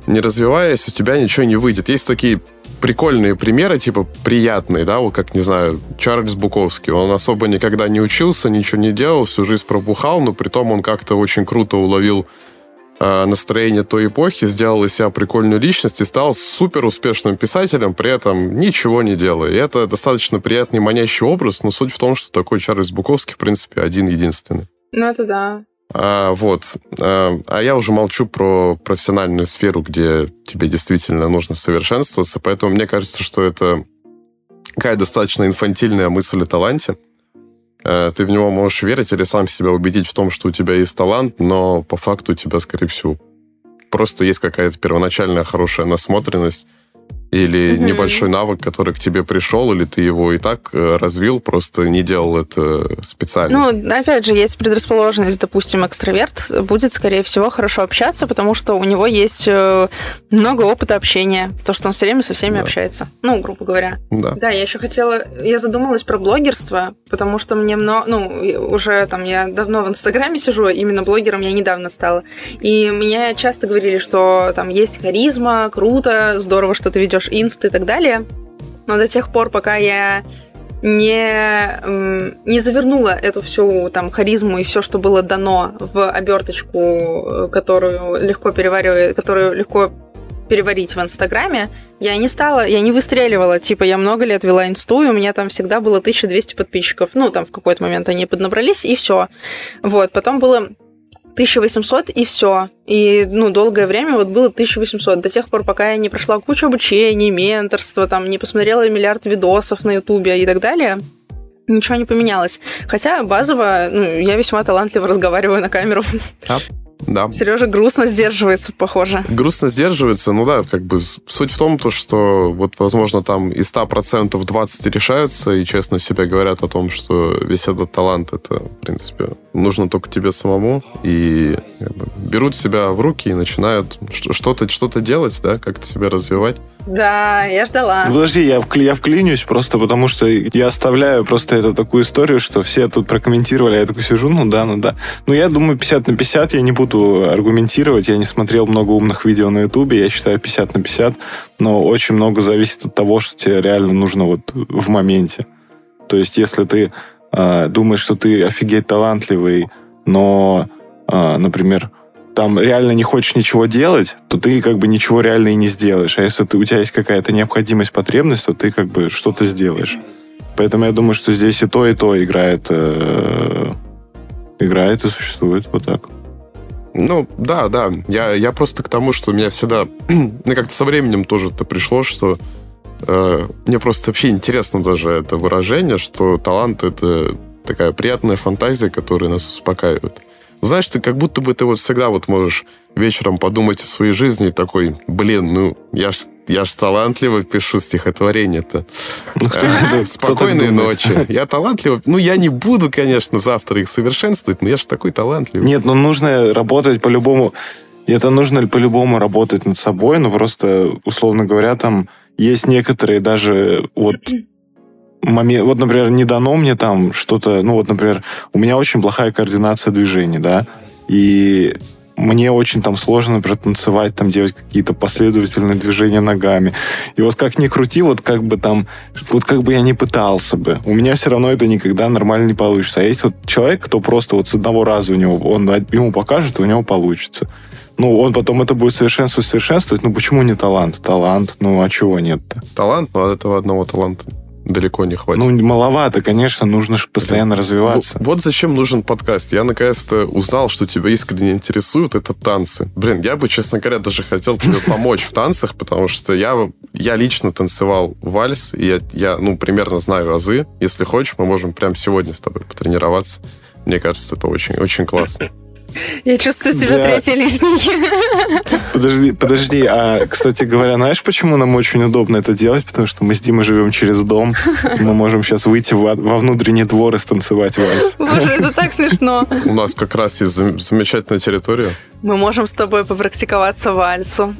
не развиваясь, у тебя ничего не выйдет. Есть такие прикольные примеры, типа приятные, да, вот как, не знаю, Чарльз Буковский. Он особо никогда не учился, ничего не делал, всю жизнь пробухал, но при том он как-то очень круто уловил э, настроение той эпохи, сделал из себя прикольную личность и стал супер успешным писателем, при этом ничего не делая. И это достаточно приятный, манящий образ, но суть в том, что такой Чарльз Буковский, в принципе, один-единственный. Ну, это да. А, вот. А, а я уже молчу про профессиональную сферу, где тебе действительно нужно совершенствоваться, поэтому мне кажется, что это какая достаточно инфантильная мысль о таланте. А, Ты в него можешь верить или сам себя убедить в том, что у тебя есть талант, но по факту у тебя, скорее всего, просто есть какая-то первоначальная хорошая насмотренность или Мгм. небольшой навык, который к тебе пришел, или ты его и так э, развил, просто не делал это специально. Ну, опять же, есть предрасположенность, допустим, экстраверт будет, скорее всего, хорошо общаться, потому что у него есть э, много опыта общения, то, что он все время со всеми Да. общается. Ну, грубо говоря. да. Да, я еще хотела, я задумалась про блогерство, потому что мне много, ну, уже там я давно в Инстаграме сижу, именно блогером я недавно стала. И мне часто говорили, что там есть харизма, круто, здорово, что ты ведешь инст и так далее. Но до тех пор, пока я не, не завернула эту всю там харизму и все, что было дано в оберточку, э, которую легко переваривает, которую легко переварить в Инстаграме, я не стала, я не выстреливала. Типа, я много лет вела инсту, и у меня там всегда было 1200 подписчиков. Ну, там в какой-то момент они поднабрались, и все. Вот, потом было 1800, и все. И, ну, долгое время вот было 1800, до тех пор, пока я не прошла кучу обучений, менторства, там, не посмотрела миллиард видосов на ютубе и так далее. Ничего не поменялось. Хотя базово, ну, я весьма талантливо разговариваю на камеру. Да. Сережа грустно сдерживается, похоже. Грустно сдерживается, ну да, как бы суть в том, то, что вот, возможно, там из 100% 20 решаются и честно себе говорят о том, что весь этот талант, это, в принципе, нужно только тебе самому, и как бы, берут себя в руки и начинают что-то что делать, да, как-то себя развивать. Да, я ждала. Подожди, я, вкли- я вклинюсь просто потому, что я оставляю просто эту такую историю, что все тут прокомментировали, а я такой сижу, ну да, ну да. Ну я думаю, 50 на 50 я не буду аргументировать, я не смотрел много умных видео на ютубе, я считаю 50 на 50, но очень много зависит от того, что тебе реально нужно вот в моменте. То есть если ты э, думаешь, что ты офигеть талантливый, но, э, например, там реально не хочешь ничего делать, то ты как бы ничего реально и не сделаешь. А если ты, у тебя есть какая-то необходимость, потребность, то ты как бы что-то сделаешь. Поэтому я думаю, что здесь и то, и то играет, э, играет и существует вот так. Ну, да, да. Я, я просто к тому, что меня всегда... Мне как-то со временем тоже это пришло, что э, мне просто вообще интересно даже это выражение, что талант — это такая приятная фантазия, которая нас успокаивает. Знаешь, ты как будто бы ты вот всегда вот можешь вечером подумать о своей жизни и такой, блин, ну, я ж я ж талантливо пишу стихотворение-то. Ну, Спокойной ночи. Я талантливо... Ну, я не буду, конечно, завтра их совершенствовать, но я же такой талантливый. Нет, ну нужно работать по-любому. Это нужно по-любому работать над собой, но просто, условно говоря, там есть некоторые даже вот момент, вот, например, не дано мне там что-то, ну вот, например, у меня очень плохая координация движений, да, и мне очень там сложно, например, танцевать, там делать какие-то последовательные движения ногами. И вот как ни крути, вот как бы там, вот как бы я не пытался бы, у меня все равно это никогда нормально не получится. А есть вот человек, кто просто вот с одного раза у него, он ему покажет, у него получится. Ну, он потом это будет совершенствовать, совершенствовать. Ну, почему не талант? Талант, ну, а чего нет-то? Талант, но от этого одного таланта далеко не хватит. Ну, маловато, конечно, нужно же постоянно развиваться. Вот, вот зачем нужен подкаст. Я наконец-то узнал, что тебя искренне интересуют это танцы. Блин, я бы, честно говоря, даже хотел тебе помочь в танцах, потому что я, я лично танцевал вальс, и я, я, ну, примерно знаю азы. Если хочешь, мы можем прямо сегодня с тобой потренироваться. Мне кажется, это очень, очень классно. Я чувствую себя Я- третьей лишней. Подожди, подожди, а, кстати говоря, знаешь, почему нам очень удобно это делать? Потому что мы с Димой живем через дом, мы можем сейчас выйти во, во внутренний двор и станцевать вальс. Боже, это так смешно. У нас как раз есть зам- замечательная территория. Мы можем с тобой попрактиковаться вальсу.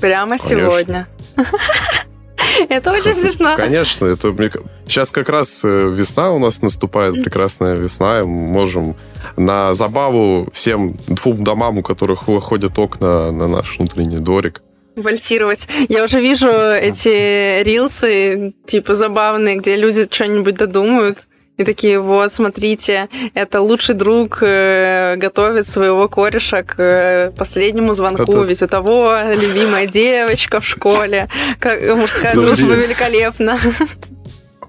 Прямо Конечно. сегодня. Это очень смешно. Конечно, это мне сейчас как раз э, весна у нас наступает, прекрасная весна, и мы можем на забаву всем двум домам, у которых выходят окна на наш внутренний дворик. Вальсировать. Я уже вижу эти рилсы, типа, забавные, где люди что-нибудь додумают. И такие, вот, смотрите, это лучший друг э, готовит своего кореша к э, последнему звонку, Это- ведь у того любимая девочка в школе, как мужская Подожди. дружба великолепна.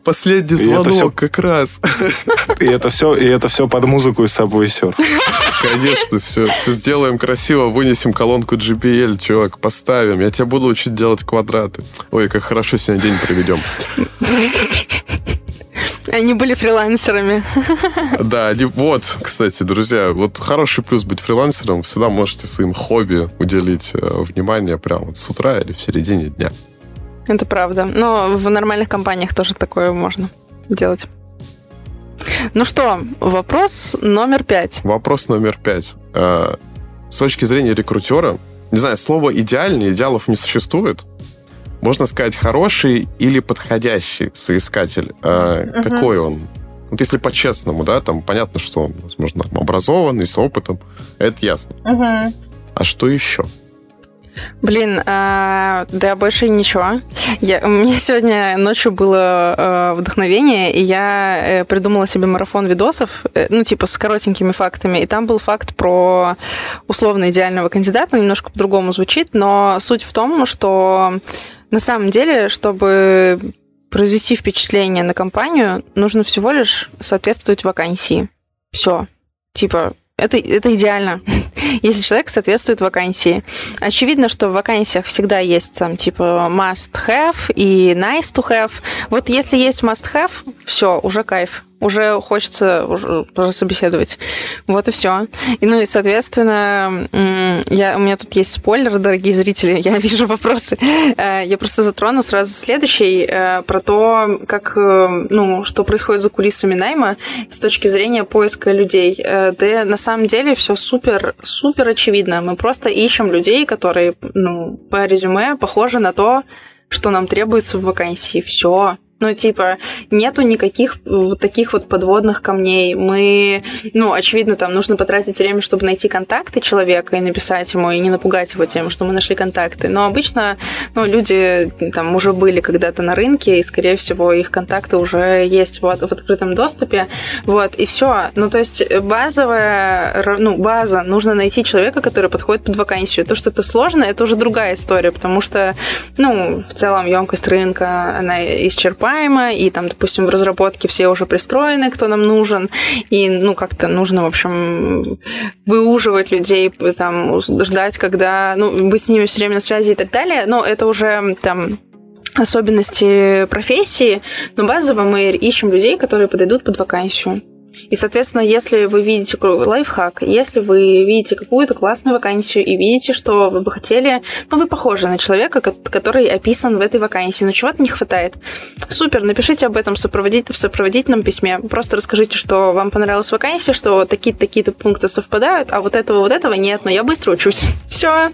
Последний И это звонок всё- как раз. И это все, и это все под музыку из собой серф. Конечно, все, все сделаем красиво, вынесем колонку GPL, чувак, поставим. Я тебя буду учить делать квадраты. Ой, как хорошо сегодня день проведем. Они были фрилансерами. Да, они- вот, кстати, друзья, вот хороший плюс быть фрилансером, всегда можете своим хобби уделить э, внимание прямо вот с утра или в середине дня. Это правда. Но в нормальных компаниях тоже такое можно делать. Ну что, вопрос номер пять. Вопрос номер пять. Э, С точки зрения рекрутера, не знаю, слово идеальный, идеалов не существует. Можно сказать, хороший или подходящий соискатель. Э, Мгм. Какой он? Вот если по-честному, да, там понятно, что он, возможно, образованный, с опытом, это ясно. А что еще? Блин, а, да больше ничего. Я, у меня сегодня ночью было э, вдохновение, и я э, придумала себе марафон видосов, э, ну, типа, с коротенькими фактами. И там был факт про условно идеального кандидата, немножко по-другому звучит, но суть в том, что на самом деле, чтобы произвести впечатление на компанию, нужно всего лишь соответствовать вакансии. Все. Типа, это, это идеально, если человек соответствует вакансии. Очевидно, что в вакансиях всегда есть там типа must have и nice to have. Вот если есть must have, все, уже кайф. Уже хочется уже собеседовать. Вот и все. И, ну и, соответственно, я, у меня тут есть спойлер, дорогие зрители, я вижу вопросы. Э, Я просто затрону сразу следующий э, про то, как, э, ну, что происходит за кулисами найма с точки зрения поиска людей. Да на самом деле все супер, супер очевидно. Мы просто ищем людей, которые, ну, по резюме похожи на то, что нам требуется в вакансии. Все. Ну, типа, нету никаких вот таких вот подводных камней. Мы, ну, очевидно, там нужно потратить время, чтобы найти контакты человека и написать ему, и не напугать его тем, что мы нашли контакты. Но обычно, ну, люди там уже были когда-то на рынке, и, скорее всего, их контакты уже есть вот в открытом доступе. Вот, и все. Ну, то есть базовая, р- ну, база. Нужно найти человека, который подходит под вакансию. То, что это сложно, это уже другая история, потому что, ну, в целом емкость рынка, она исчерпаема, и там, допустим, в разработке все уже пристроены, кто нам нужен, и, ну, как-то нужно, в общем, выуживать людей, там, ждать, когда, ну, быть с ними все время на связи и так далее, но это уже там особенности профессии, но базово мы ищем людей, которые подойдут под вакансию. И, соответственно, если вы видите лайфхак, если вы видите какую-то классную вакансию и видите, что вы бы хотели, ну, вы похожи на человека, который описан в этой вакансии, но чего-то не хватает. Супер, напишите об этом в, сопроводительном письме. Просто расскажите, что вам понравилась вакансия, что такие-то такие-то пункты совпадают, а вот этого вот этого нет, но я быстро учусь. Все.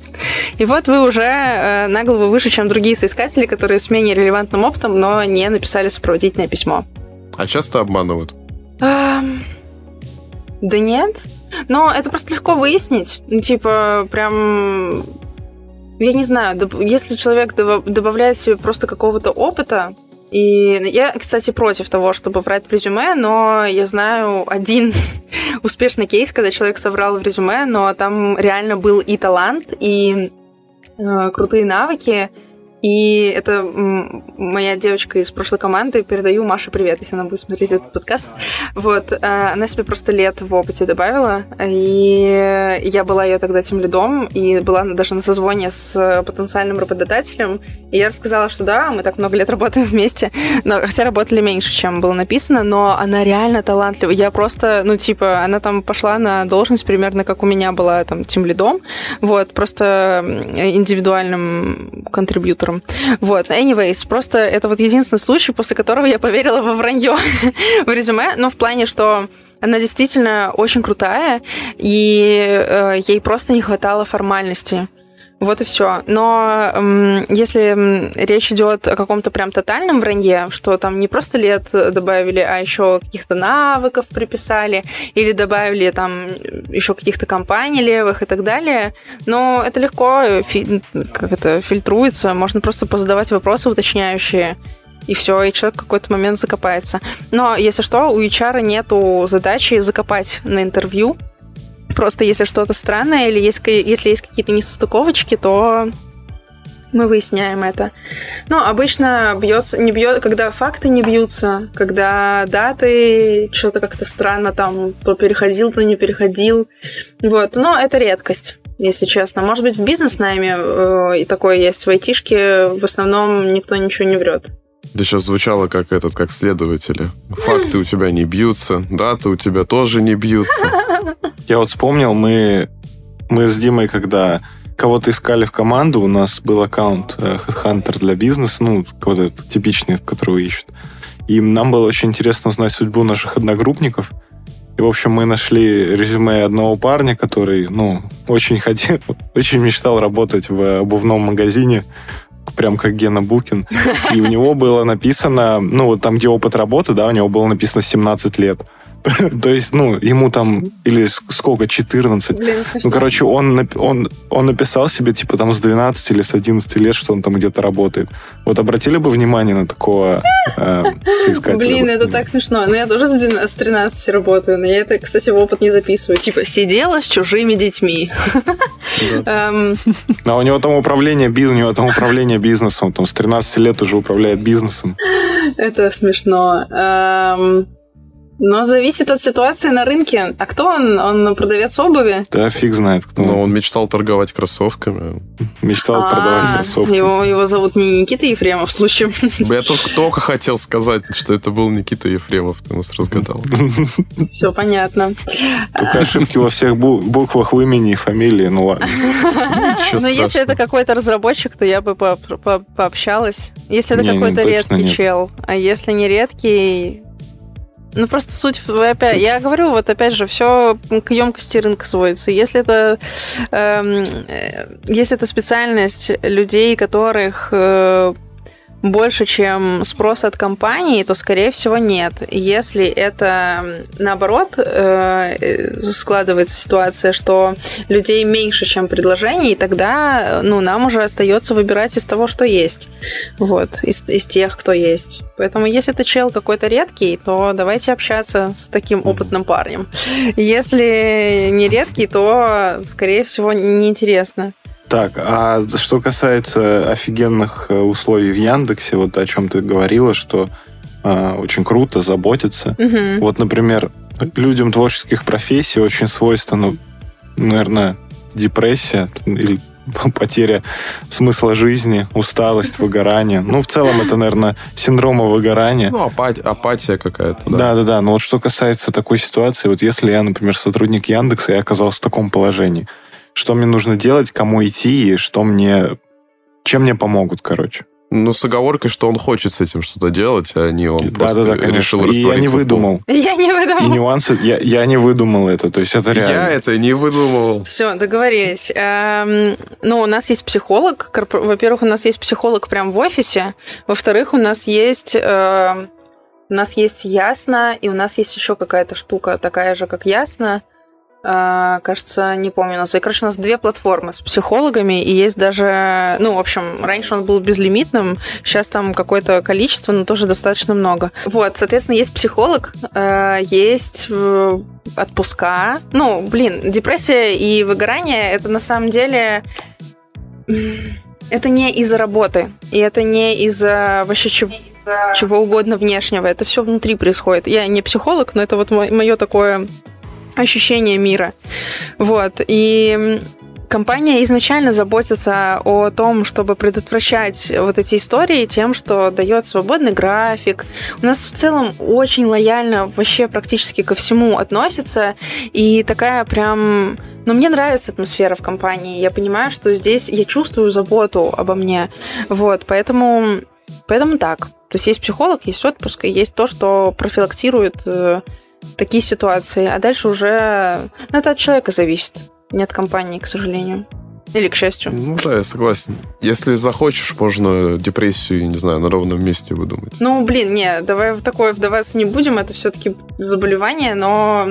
И вот вы уже э, на голову выше, чем другие соискатели, которые с менее релевантным опытом, но не написали сопроводительное письмо. А часто обманывают? Да нет. Но это просто легко выяснить. Ну, типа, прям... Я не знаю, если человек добавляет себе просто какого-то опыта, и я, кстати, против того, чтобы врать в резюме, но я знаю один успешный кейс, когда человек соврал в резюме, но там реально был и талант, и э, крутые навыки, и это моя девочка из прошлой команды. Передаю Маше привет, если она будет смотреть этот подкаст. Вот, э, она себе просто лет в опыте добавила. И я была ее тогда тем лидом, и была даже на созвоне с потенциальным работодателем. И я рассказала, что да, мы так много лет работаем вместе. Но, хотя работали меньше, чем было написано, но она реально талантлива. Я просто, ну, типа, она там пошла на должность примерно как у меня была там тем лидом. Вот, просто индивидуальным контрибьютором утром. Вот, anyways, просто это вот единственный случай, после которого я поверила во вранье в резюме, но в плане, что она действительно очень крутая, и э, ей просто не хватало формальности. Вот и все. Но эм, если речь идет о каком-то прям тотальном вранье, что там не просто лет добавили, а еще каких-то навыков приписали, или добавили там еще каких-то компаний левых и так далее, но это легко фи- как это фильтруется, можно просто позадавать вопросы уточняющие и все, и человек в какой-то момент закопается. Но, если что, у HR нету задачи закопать на интервью, Просто если что-то странное или есть, если есть какие-то несостыковочки, то мы выясняем это. Но обычно бьется, не бьет, когда факты не бьются, когда даты что-то как-то странно там то переходил, то не переходил. Вот. Но это редкость если честно. Может быть, в бизнес-найме э, и такое есть. В айтишке в основном никто ничего не врет. Да сейчас звучало как этот, как следователи. Факты у тебя не бьются, даты у тебя тоже не бьются. Я вот вспомнил, мы, мы с Димой, когда кого-то искали в команду, у нас был аккаунт э, Headhunter для бизнеса, ну, этот типичный, которого ищут. И нам было очень интересно узнать судьбу наших одногруппников. И, в общем, мы нашли резюме одного парня, который, ну, очень хотел, очень мечтал работать в обувном магазине прям как Гена Букин. И у него было написано, ну, вот там, где опыт работы, да, у него было написано 17 лет. То есть, ну, ему там, или сколько, 14. Блин, ну, короче, он, он, он написал себе, типа, там, с 12 или с 11 лет, что он там где-то работает. Вот обратили бы внимание на такого э? Блин, это так смешно. Ну, я тоже с 13 работаю, но я это, кстати, в опыт не записываю. Типа, сидела с чужими детьми. Эм. А у него там управление, у него там управление бизнесом, там с 13 лет уже управляет бизнесом. Это смешно. Но зависит от ситуации на рынке. А кто он? Он продавец обуви? Да, фиг знает, кто Но он мечтал торговать кроссовками. Мечтал а, продавать кроссовки. Его, его зовут не Никита Ефремов, в случае. Я только, только хотел сказать, что это был Никита Ефремов. Ты нас разгадал. Все понятно. Только ошибки во всех буквах в имени и фамилии, ну ладно. Но если это какой-то разработчик, то я бы пообщалась. Если это какой-то редкий чел. А если не редкий, ну, просто суть, опять, я говорю, вот опять же, все к емкости рынка сводится. Если это, эм, э, если это специальность людей, которых э, больше, чем спрос от компании, то, скорее всего, нет. Если это, наоборот, э, складывается ситуация, что людей меньше, чем предложений, тогда ну, нам уже остается выбирать из того, что есть. Вот, из, из тех, кто есть. Поэтому, если это чел какой-то редкий, то давайте общаться с таким опытным парнем. Если не редкий, то, скорее всего, неинтересно. Так, а что касается офигенных э, условий в Яндексе, вот о чем ты говорила, что э, очень круто заботиться. Угу. Вот, например, людям творческих профессий очень свойственно, наверное, депрессия или потеря смысла жизни, усталость, выгорание. Ну, в целом, это, наверное, синдрома выгорания. Ну, апатия, апатия какая-то, да. Да-да-да, но вот что касается такой ситуации, вот если я, например, сотрудник Яндекса, и оказался в таком положении, что мне нужно делать, кому идти, и что мне... Чем мне помогут, короче? Ну, с оговоркой, что он хочет с этим что-то делать, а не он Да, просто да, да, решил конечно. И я не выдумал. Я не И выдумала. нюансы, я, я не выдумал это, то есть это реально. Я это не выдумывал. Все, договорились. Эм, ну, у нас есть психолог. Во-первых, у нас есть психолог прямо в офисе. Во-вторых, у нас есть... эм, у нас есть Ясно, и у нас есть еще какая-то штука такая же, как Ясно. Э, кажется, не помню название. Короче, у нас две платформы с психологами, и есть даже... Ну, в общем, раньше он был безлимитным, сейчас там какое-то количество, но тоже достаточно много. Вот, соответственно, есть психолог, э, есть э, отпуска. Ну, блин, депрессия и выгорание это на самом деле это не из-за работы, и это не из-за вообще чего, чего угодно внешнего. Это все внутри происходит. Я не психолог, но это вот мое такое ощущение мира. Вот. И компания изначально заботится о том, чтобы предотвращать вот эти истории тем, что дает свободный график. У нас в целом очень лояльно вообще практически ко всему относится. И такая прям... Но мне нравится атмосфера в компании. Я понимаю, что здесь я чувствую заботу обо мне. Вот, поэтому, поэтому так. То есть есть психолог, есть отпуск, и есть то, что профилактирует э, такие ситуации. А дальше уже... Ну, это от человека зависит, не от компании, к сожалению. Или к счастью. Ну да, я согласен. Если захочешь, можно депрессию, не знаю, на ровном месте выдумать. Ну, блин, не, давай в такое вдаваться не будем. Это все-таки заболевание, но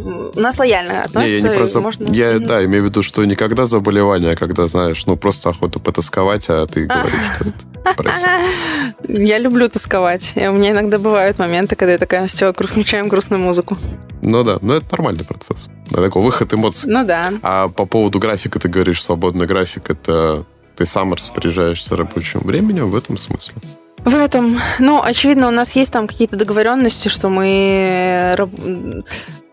у нас лояльно Не, относятся. я не просто... можно... Я, да, имею в виду, что не когда заболевание, а когда, знаешь, ну, просто охота потасковать, а ты говоришь, что. Я люблю тосковать. У меня иногда бывают моменты, когда я такая, все, включаем грустную музыку. Ну да, но это нормальный процесс. Это такой выход эмоций. Ну да. А по поводу графика ты говоришь, свободный график, это ты сам распоряжаешься рабочим временем в этом смысле. В этом, ну, очевидно, у нас есть там какие-то договоренности, что мы...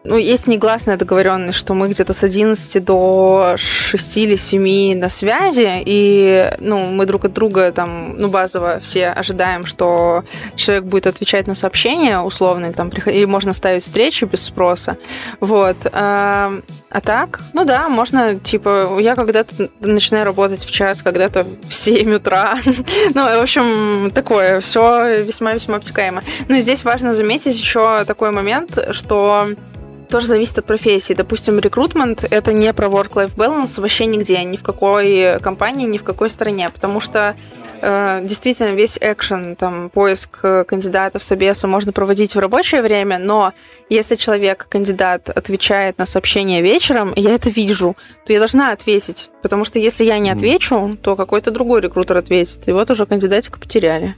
Ну, есть негласная договоренность, что мы где-то с 11 до 6 или 7 на связи, и, ну, мы друг от друга там, ну, базово все ожидаем, что человек будет отвечать на сообщения условно, или там, или можно ставить встречи без спроса. Вот. А а так, ну да, можно, типа, я когда-то начинаю работать в час, когда-то в 7 утра. Ну, в общем, такое, все весьма-весьма обтекаемо. Ну здесь важно заметить еще такой момент, что тоже зависит от профессии. Допустим, рекрутмент — это не про work-life balance вообще нигде, ни в какой компании, ни в какой стране, потому что э, действительно весь экшен, там, поиск э, кандидатов, собеса можно проводить в рабочее время, но если человек, кандидат, отвечает на сообщение вечером, и я это вижу, то я должна ответить, потому что если я не отвечу, то какой-то другой рекрутер ответит, и вот уже кандидатика потеряли.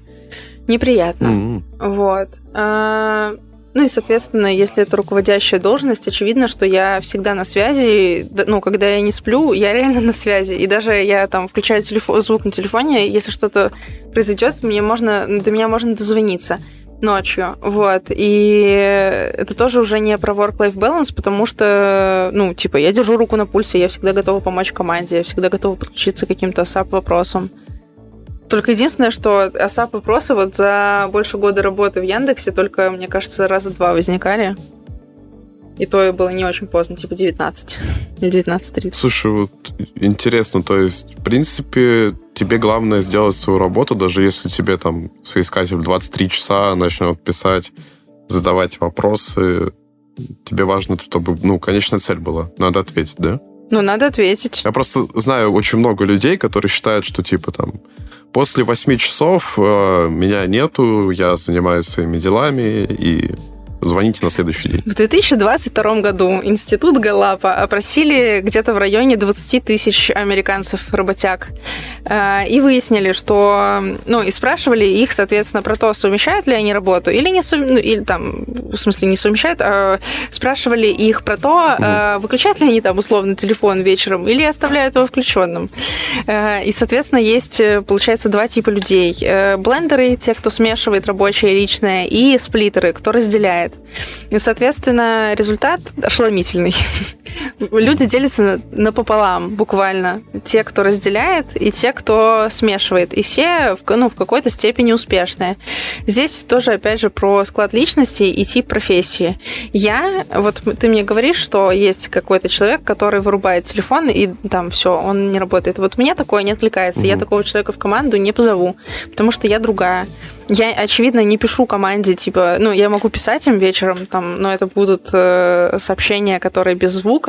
Неприятно. М-м. Вот. А, Ну и, соответственно, если это руководящая должность, очевидно, что я всегда на связи. Ну, когда я не сплю, я реально на связи. И даже я там включаю телефон, звук на телефоне, если что-то произойдет, мне можно, до меня можно дозвониться ночью, вот, и это тоже уже не про work-life balance, потому что, ну, типа, я держу руку на пульсе, я всегда готова помочь команде, я всегда готова подключиться к каким-то SAP-вопросам. Только единственное, что ASAP-вопросы вот за больше года работы в Яндексе только, мне кажется, раза два возникали. И то было не очень поздно, типа 19 или 19.30. Слушай, вот интересно, то есть, в принципе, тебе главное сделать свою работу, даже если тебе там соискатель 23 часа начнет писать, задавать вопросы, тебе важно, чтобы, ну, конечная цель была, надо ответить, да? Ну, надо ответить. Я просто знаю очень много людей, которые считают, что, типа, там, после 8 часов э, меня нету, я занимаюсь своими делами, и звоните на следующий день. В 2022 году Институт Галапа опросили где-то в районе 20 тысяч американцев-работяг э, и выяснили, что... Ну, и спрашивали их, соответственно, про то, совмещают ли они работу или не сов- ну, или там, в смысле, не совмещают, а спрашивали их про то, э, выключают ли они там условно телефон вечером или оставляют его включенным. Э, И, соответственно, есть, получается, два типа людей. Блендеры, те, кто смешивает рабочее и личное, и сплиттеры, кто разделяет. И, соответственно, результат ошеломительный. Люди делятся напополам, буквально. Те, кто разделяет, и те, кто смешивает. И все в, ну, в какой-то степени успешные. Здесь тоже, опять же, про склад личности и тип профессии. Я, вот ты мне говоришь, что есть какой-то человек, который вырубает телефон, и там все, он не работает. Вот мне такое не отвлекается. Угу. Я такого человека в команду не позову, потому что я другая. Я, очевидно, не пишу команде, типа, ну, я могу писать им вечером, там, но это будут э, сообщения, которые без звука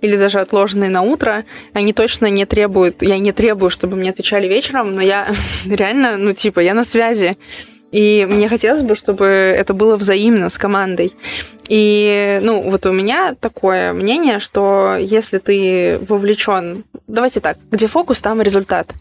или даже отложенные на утро. Они точно не требуют, я не требую, чтобы мне отвечали вечером, но я реально, ну, типа, я на связи. И мне хотелось бы, чтобы это было взаимно с командой. И, ну, вот у меня такое мнение, что если ты вовлечен, давайте так, где фокус, там результат.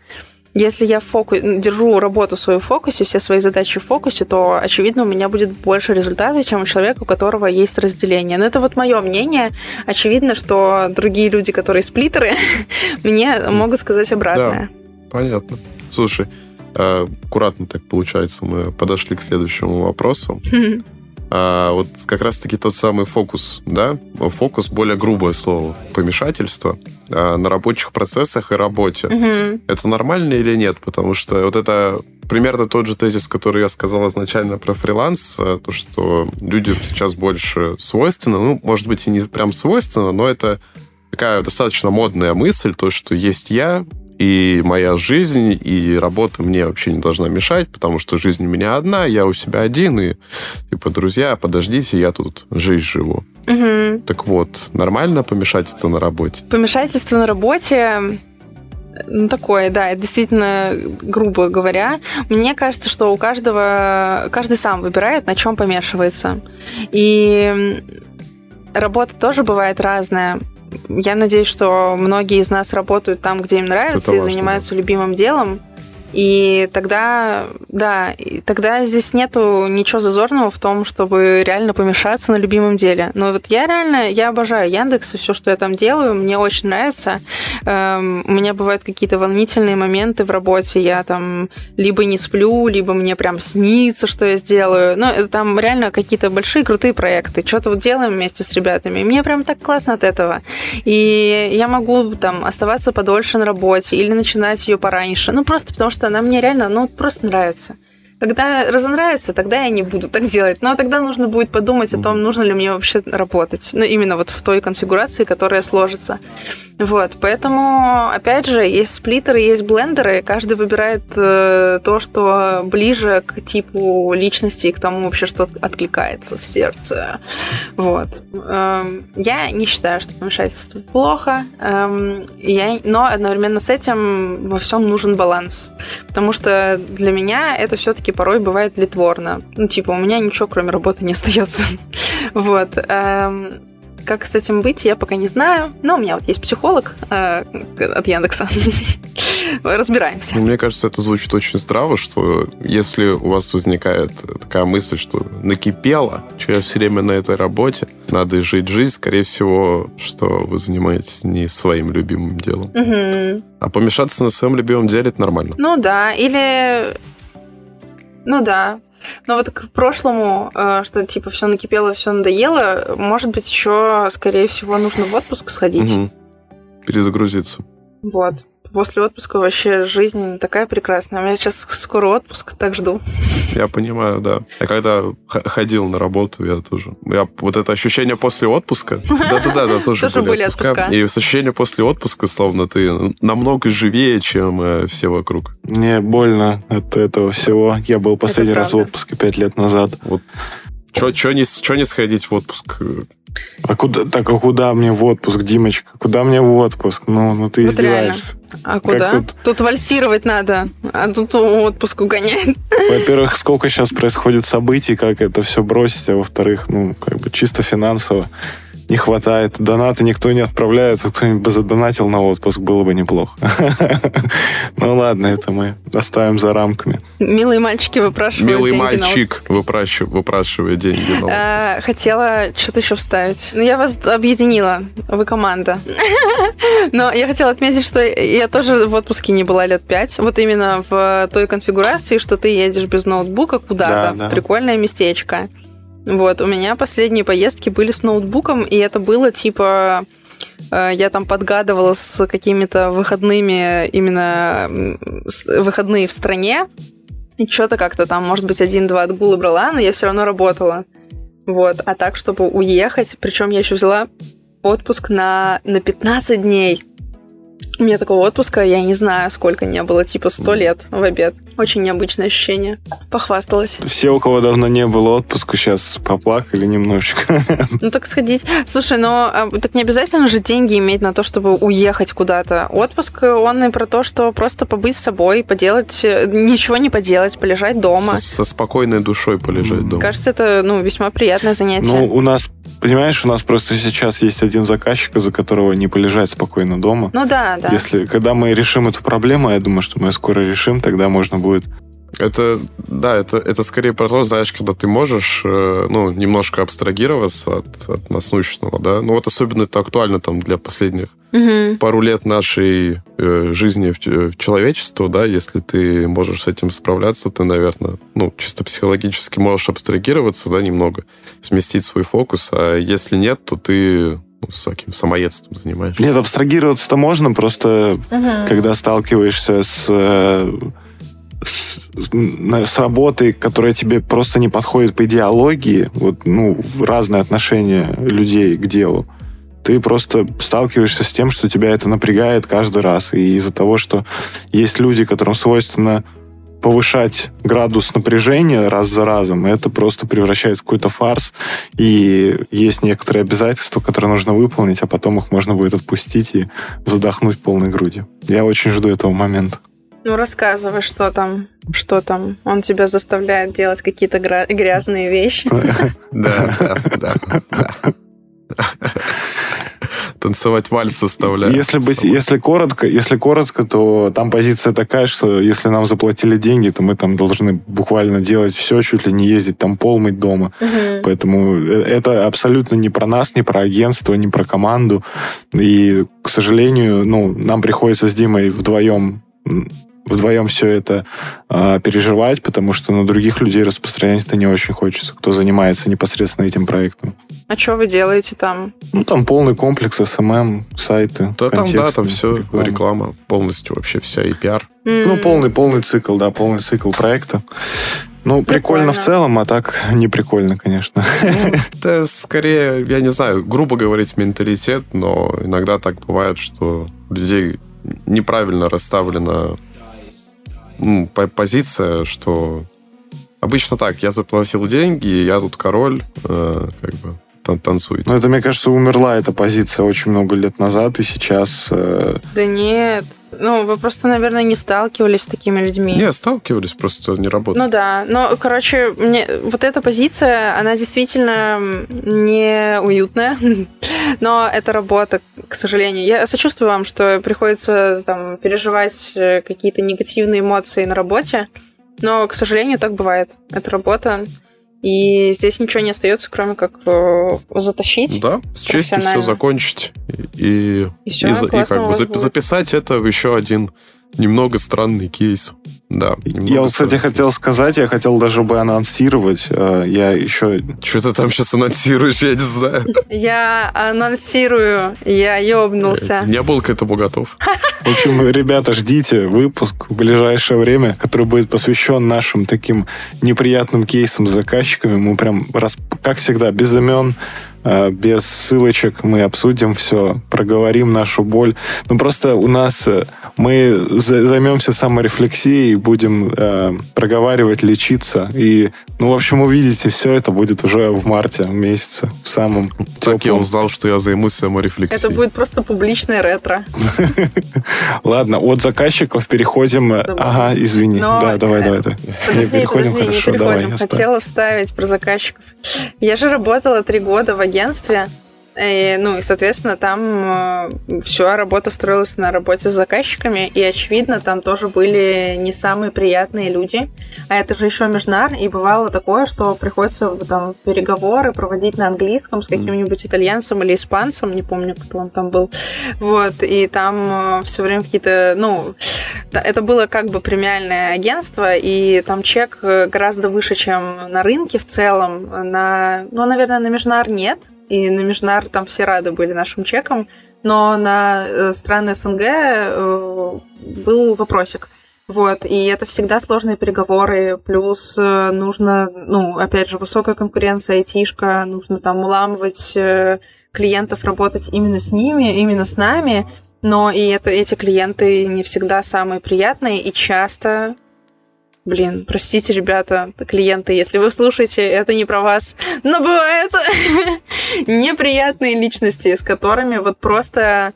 Если я фокус, держу работу свою в фокусе, все свои задачи в фокусе, то, очевидно, у меня будет больше результата, чем у человека, у которого есть разделение. Но это вот мое мнение. Очевидно, что другие люди, которые сплиттеры, мне могут сказать обратное. Да, понятно. Слушай, а, аккуратно так получается, мы подошли к следующему вопросу. А, вот как раз-таки тот самый фокус, да? Фокус более грубое слово. Помешательство а, на рабочих процессах и работе. Угу. Это нормально или нет? Потому что вот это примерно тот же тезис, который я сказал изначально про фриланс, а, то, что людям сейчас больше свойственно, ну, может быть, и не прям свойственно, но это такая достаточно модная мысль, то, что есть я, и моя жизнь, и работа мне вообще не должна мешать, потому что жизнь у меня одна, я у себя один, и типа, друзья, подождите, я тут жизнь живу. Угу. Так вот, нормально помешательство на работе? Помешательство на работе ну, такое, да, действительно, грубо говоря. Мне кажется, что у каждого, каждый сам выбирает, на чем помешивается. И работа тоже бывает разная. Я надеюсь, что многие из нас работают там, где им нравится, и занимаются любимым делом. И тогда, да, и тогда здесь нету ничего зазорного в том, чтобы реально помешаться на любимом деле. Но вот я реально, я обожаю Яндекс и все, что я там делаю, мне очень нравится. Эм, у меня бывают какие-то волнительные моменты в работе, я там либо не сплю, либо мне прям снится, что я сделаю. Ну, это там реально какие-то большие крутые проекты, что-то вот делаем вместе с ребятами. И мне прям так классно от этого. И я могу там оставаться подольше на работе или начинать ее пораньше. Ну, просто потому что что она мне реально, ну, просто нравится. Когда разонравится, тогда я не буду так делать. Но тогда нужно будет подумать о том, нужно ли мне вообще работать. Ну, именно вот в той конфигурации, которая сложится. Вот, поэтому, опять же, есть сплиттеры, есть блендеры. Каждый выбирает э, то, что ближе к типу личности и к тому вообще, что откликается в сердце. Вот. Эм, я не считаю, что помешательство плохо. Эм, я, но одновременно с этим во всем нужен баланс. Потому что для меня это все-таки все-таки порой бывает литворно. Ну, типа, у меня ничего, кроме работы, не остается. вот. Эм, как с этим быть, я пока не знаю. Но у меня вот есть психолог э, от Яндекса. Разбираемся. Мне кажется, это звучит очень здраво, что если у вас возникает такая мысль, что накипело, что я все время на этой работе, надо жить жизнь, скорее всего, что вы занимаетесь не своим любимым делом. Угу. А помешаться на своем любимом деле это нормально. Ну да, или ну да. Но вот к прошлому, э, что типа все накипело, все надоело, может быть, еще, скорее всего, нужно в отпуск сходить. Угу. Перезагрузиться. Вот после отпуска вообще жизнь такая прекрасная. У меня сейчас скоро отпуск, так жду. Я понимаю, да. Я когда ходил на работу, я тоже... Я, вот это ощущение после отпуска... Да-да-да, да, тоже, тоже были отпуска. И ощущение после отпуска, словно ты намного живее, чем э, все вокруг. Мне больно от этого всего. Я был последний раз в отпуске пять лет назад. Вот. Че не, не сходить в отпуск? А куда, так, а куда мне в отпуск, Димочка? Куда мне в отпуск? Ну, ну ты вот издеваешься. Реально. А куда? тут... тут вальсировать надо, а тут отпуск угоняет. Во-первых, сколько сейчас происходит событий, как это все бросить, а во-вторых, ну, как бы чисто финансово не хватает. Донаты никто не отправляет. Кто-нибудь бы задонатил на отпуск, было бы неплохо. Ну ладно, это мы оставим за рамками. Милые мальчики выпрашивают Милый мальчик выпрашивает деньги. А, хотела что-то еще вставить. Ну, я вас объединила. Вы команда. Но я хотела отметить, что я тоже в отпуске не была лет пять. Вот именно в той конфигурации, что ты едешь без ноутбука куда-то. Прикольное местечко. Вот, у меня последние поездки были с ноутбуком, и это было типа Э, я там подгадывала с какими-то выходными, именно выходные в стране. И что-то как-то там, может быть, один-два отгула брала, но я все равно работала. Вот. А так, чтобы уехать, причем я еще взяла отпуск на, на 15 дней. У меня такого отпуска, я не знаю, сколько не было, типа сто лет в обед. Очень необычное ощущение. Похвасталась. Все, у кого давно не было отпуска, сейчас поплакали немножечко. Ну так сходить. Слушай, но а, так не обязательно же деньги иметь на то, чтобы уехать куда-то. Отпуск, он и про то, что просто побыть с собой, поделать, ничего не поделать, полежать дома. Со, со спокойной душой полежать дома. Кажется, это ну, весьма приятное занятие. Ну, у нас Понимаешь, у нас просто сейчас есть один заказчик, из-за которого не полежать спокойно дома. Ну да, да. Если, когда мы решим эту проблему, я думаю, что мы ее скоро решим, тогда можно будет это, да, это, это скорее про то, знаешь, когда ты можешь, э, ну, немножко абстрагироваться от, от насущного, да. Ну, вот особенно это актуально там для последних угу. пару лет нашей э, жизни в, в человечеству, да, если ты можешь с этим справляться, ты, наверное, ну, чисто психологически можешь абстрагироваться, да, немного, сместить свой фокус, а если нет, то ты с таким самоедством занимаешься. Нет, абстрагироваться-то можно, просто угу. когда сталкиваешься с э, с, работой, которая тебе просто не подходит по идеологии, вот, ну, разные отношения людей к делу, ты просто сталкиваешься с тем, что тебя это напрягает каждый раз. И из-за того, что есть люди, которым свойственно повышать градус напряжения раз за разом, это просто превращается в какой-то фарс, и есть некоторые обязательства, которые нужно выполнить, а потом их можно будет отпустить и вздохнуть полной грудью. Я очень жду этого момента. Ну, рассказывай, что там, что там. Он тебя заставляет делать какие-то грязные вещи. Да, да, да. Танцевать вальс составляет. Если, быть, если, коротко, если коротко, то там позиция такая, что если нам заплатили деньги, то мы там должны буквально делать все, чуть ли не ездить там пол мыть дома. Угу. Поэтому э, это абсолютно не про нас, не про агентство, не про команду. И, к сожалению, ну, нам приходится с Димой вдвоем вдвоем все это э, переживать, потому что на других людей распространять это не очень хочется, кто занимается непосредственно этим проектом. А что вы делаете там? Ну, там полный комплекс SMM, сайты. Да, там, да, там все, реклама. реклама полностью вообще вся и пиар. Mm. Ну, полный, полный цикл, да, полный цикл проекта. Ну, прикольно. прикольно в целом, а так не прикольно, конечно. Ну, это скорее, я не знаю, грубо говорить, менталитет, но иногда так бывает, что людей неправильно расставлена ну, позиция, что обычно так, я заплатил деньги, я тут король, э, как бы тан танцует. Ну, это, мне кажется, умерла эта позиция очень много лет назад, и сейчас... Э... Да нет, ну, вы просто, наверное, не сталкивались с такими людьми. Не, сталкивались, просто не работали. Ну да, но, короче, мне вот эта позиция, она действительно не уютная, но это работа, к сожалению. Я сочувствую вам, что приходится там переживать э, какие-то негативные эмоции на работе, но, к сожалению, так бывает. Это работа. И здесь ничего не остается, кроме как э, затащить. Да, с честью все закончить и, и, все, и, и как бы запи- записать это в еще один немного странный кейс. Да. Я вот, кстати, хотел сказать, я хотел даже бы анонсировать. Э, я еще... Что ты там сейчас анонсируешь, я не знаю. Я анонсирую, я ёбнулся. Не был к этому готов. В общем, ребята, ждите выпуск в ближайшее время, который будет посвящен нашим таким неприятным кейсам с заказчиками. Мы прям, как всегда, без имен, без ссылочек мы обсудим все, проговорим нашу боль. Ну, просто у нас э, мы займемся саморефлексией, будем э, проговаривать, лечиться. И, ну, в общем, увидите, все это будет уже в марте месяце, в самом Так теплом. я узнал, что я займусь саморефлексией. Это будет просто публичное ретро. Ладно, от заказчиков переходим... Ага, извини. Да, давай, давай. Подожди, подожди, не переходим. Хотела вставить про заказчиков. Я же работала три года в агентстве, и, ну и, соответственно, там э, все работа строилась на работе с заказчиками, и, очевидно, там тоже были не самые приятные люди. А это же еще межнар, и бывало такое, что приходится там переговоры проводить на английском с каким-нибудь итальянцем или испанцем, не помню, кто он там был. Вот, и там э, все время какие-то, ну, это было как бы премиальное агентство, и там чек э, гораздо выше, чем на рынке в целом. На, ну, наверное, на межнар нет, и на Межнар там все рады были нашим чекам, но на э, страны СНГ э, был вопросик. Вот, и это всегда сложные переговоры, плюс э, нужно, ну, опять же, высокая конкуренция, айтишка, нужно там уламывать клиентов, работать именно с ними, именно с нами, но и это, эти клиенты не всегда самые приятные, и часто Блин, простите, ребята, клиенты, если вы слушаете, это не про вас. Но бывают неприятные личности, с которыми вот просто...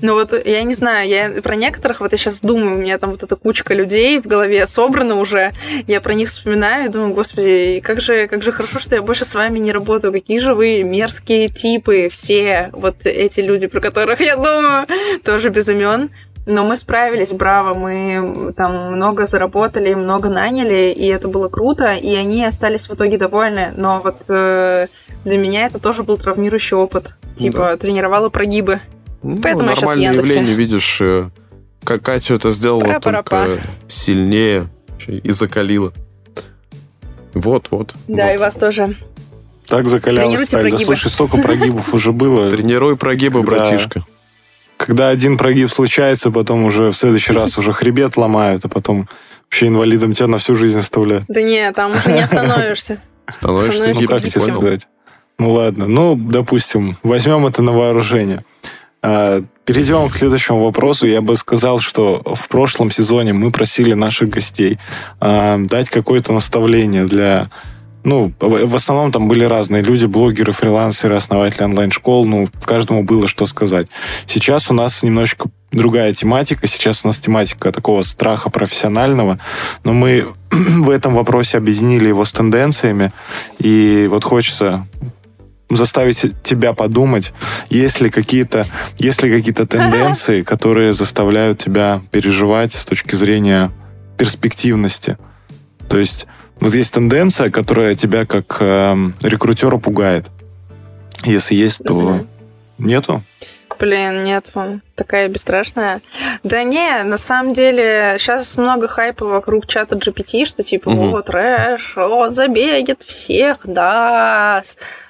Ну вот, я не знаю, я про некоторых, вот я сейчас думаю, у меня там вот эта кучка людей в голове собрана уже, я про них вспоминаю и думаю, господи, как же, как же хорошо, что я больше с вами не работаю, какие же вы мерзкие типы, все вот эти люди, про которых я думаю, тоже без имен. Но мы справились, браво, мы там много заработали, много наняли, и это было круто, и они остались в итоге довольны. Но вот э, для меня это тоже был травмирующий опыт. Типа, да. тренировала прогибы. Ну, Поэтому нормальное я сейчас явление, видишь, э, как Катя это сделала Пара только сильнее и закалила. Вот, вот. Да, вот. и вас тоже. Так закалялась, Да, слушай, столько прогибов уже было. Тренируй прогибы, братишка когда один прогиб случается, потом уже в следующий раз уже хребет ломают, а потом вообще инвалидом тебя на всю жизнь оставляют. Да нет, там уже не остановишься. Становишься ну, как тебе сказать? Ну ладно, ну, допустим, возьмем это на вооружение. А, перейдем к следующему вопросу. Я бы сказал, что в прошлом сезоне мы просили наших гостей а, дать какое-то наставление для ну, в основном там были разные люди, блогеры, фрилансеры, основатели онлайн-школ, ну, каждому было что сказать. Сейчас у нас немножечко другая тематика, сейчас у нас тематика такого страха профессионального, но мы в этом вопросе объединили его с тенденциями, и вот хочется заставить тебя подумать, есть ли какие-то, есть ли какие-то тенденции, которые заставляют тебя переживать с точки зрения перспективности. То есть вот есть тенденция, которая тебя как э, рекрутера пугает. Если есть, то угу. нету? Блин, нет, он такая бесстрашная. Да не, на самом деле, сейчас много хайпа вокруг чата GPT, что типа, угу. вот, трэш, он забегет всех, да.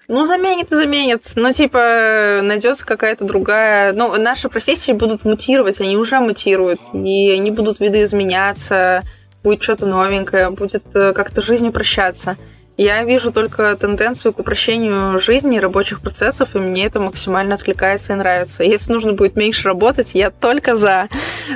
Ну, заменит и заменит. Ну, типа, найдется какая-то другая... Ну, наши профессии будут мутировать, они уже мутируют, и они будут видоизменяться будет что-то новенькое, будет э, как-то жизнь упрощаться. Я вижу только тенденцию к упрощению жизни, рабочих процессов, и мне это максимально откликается и нравится. Если нужно будет меньше работать, я только за.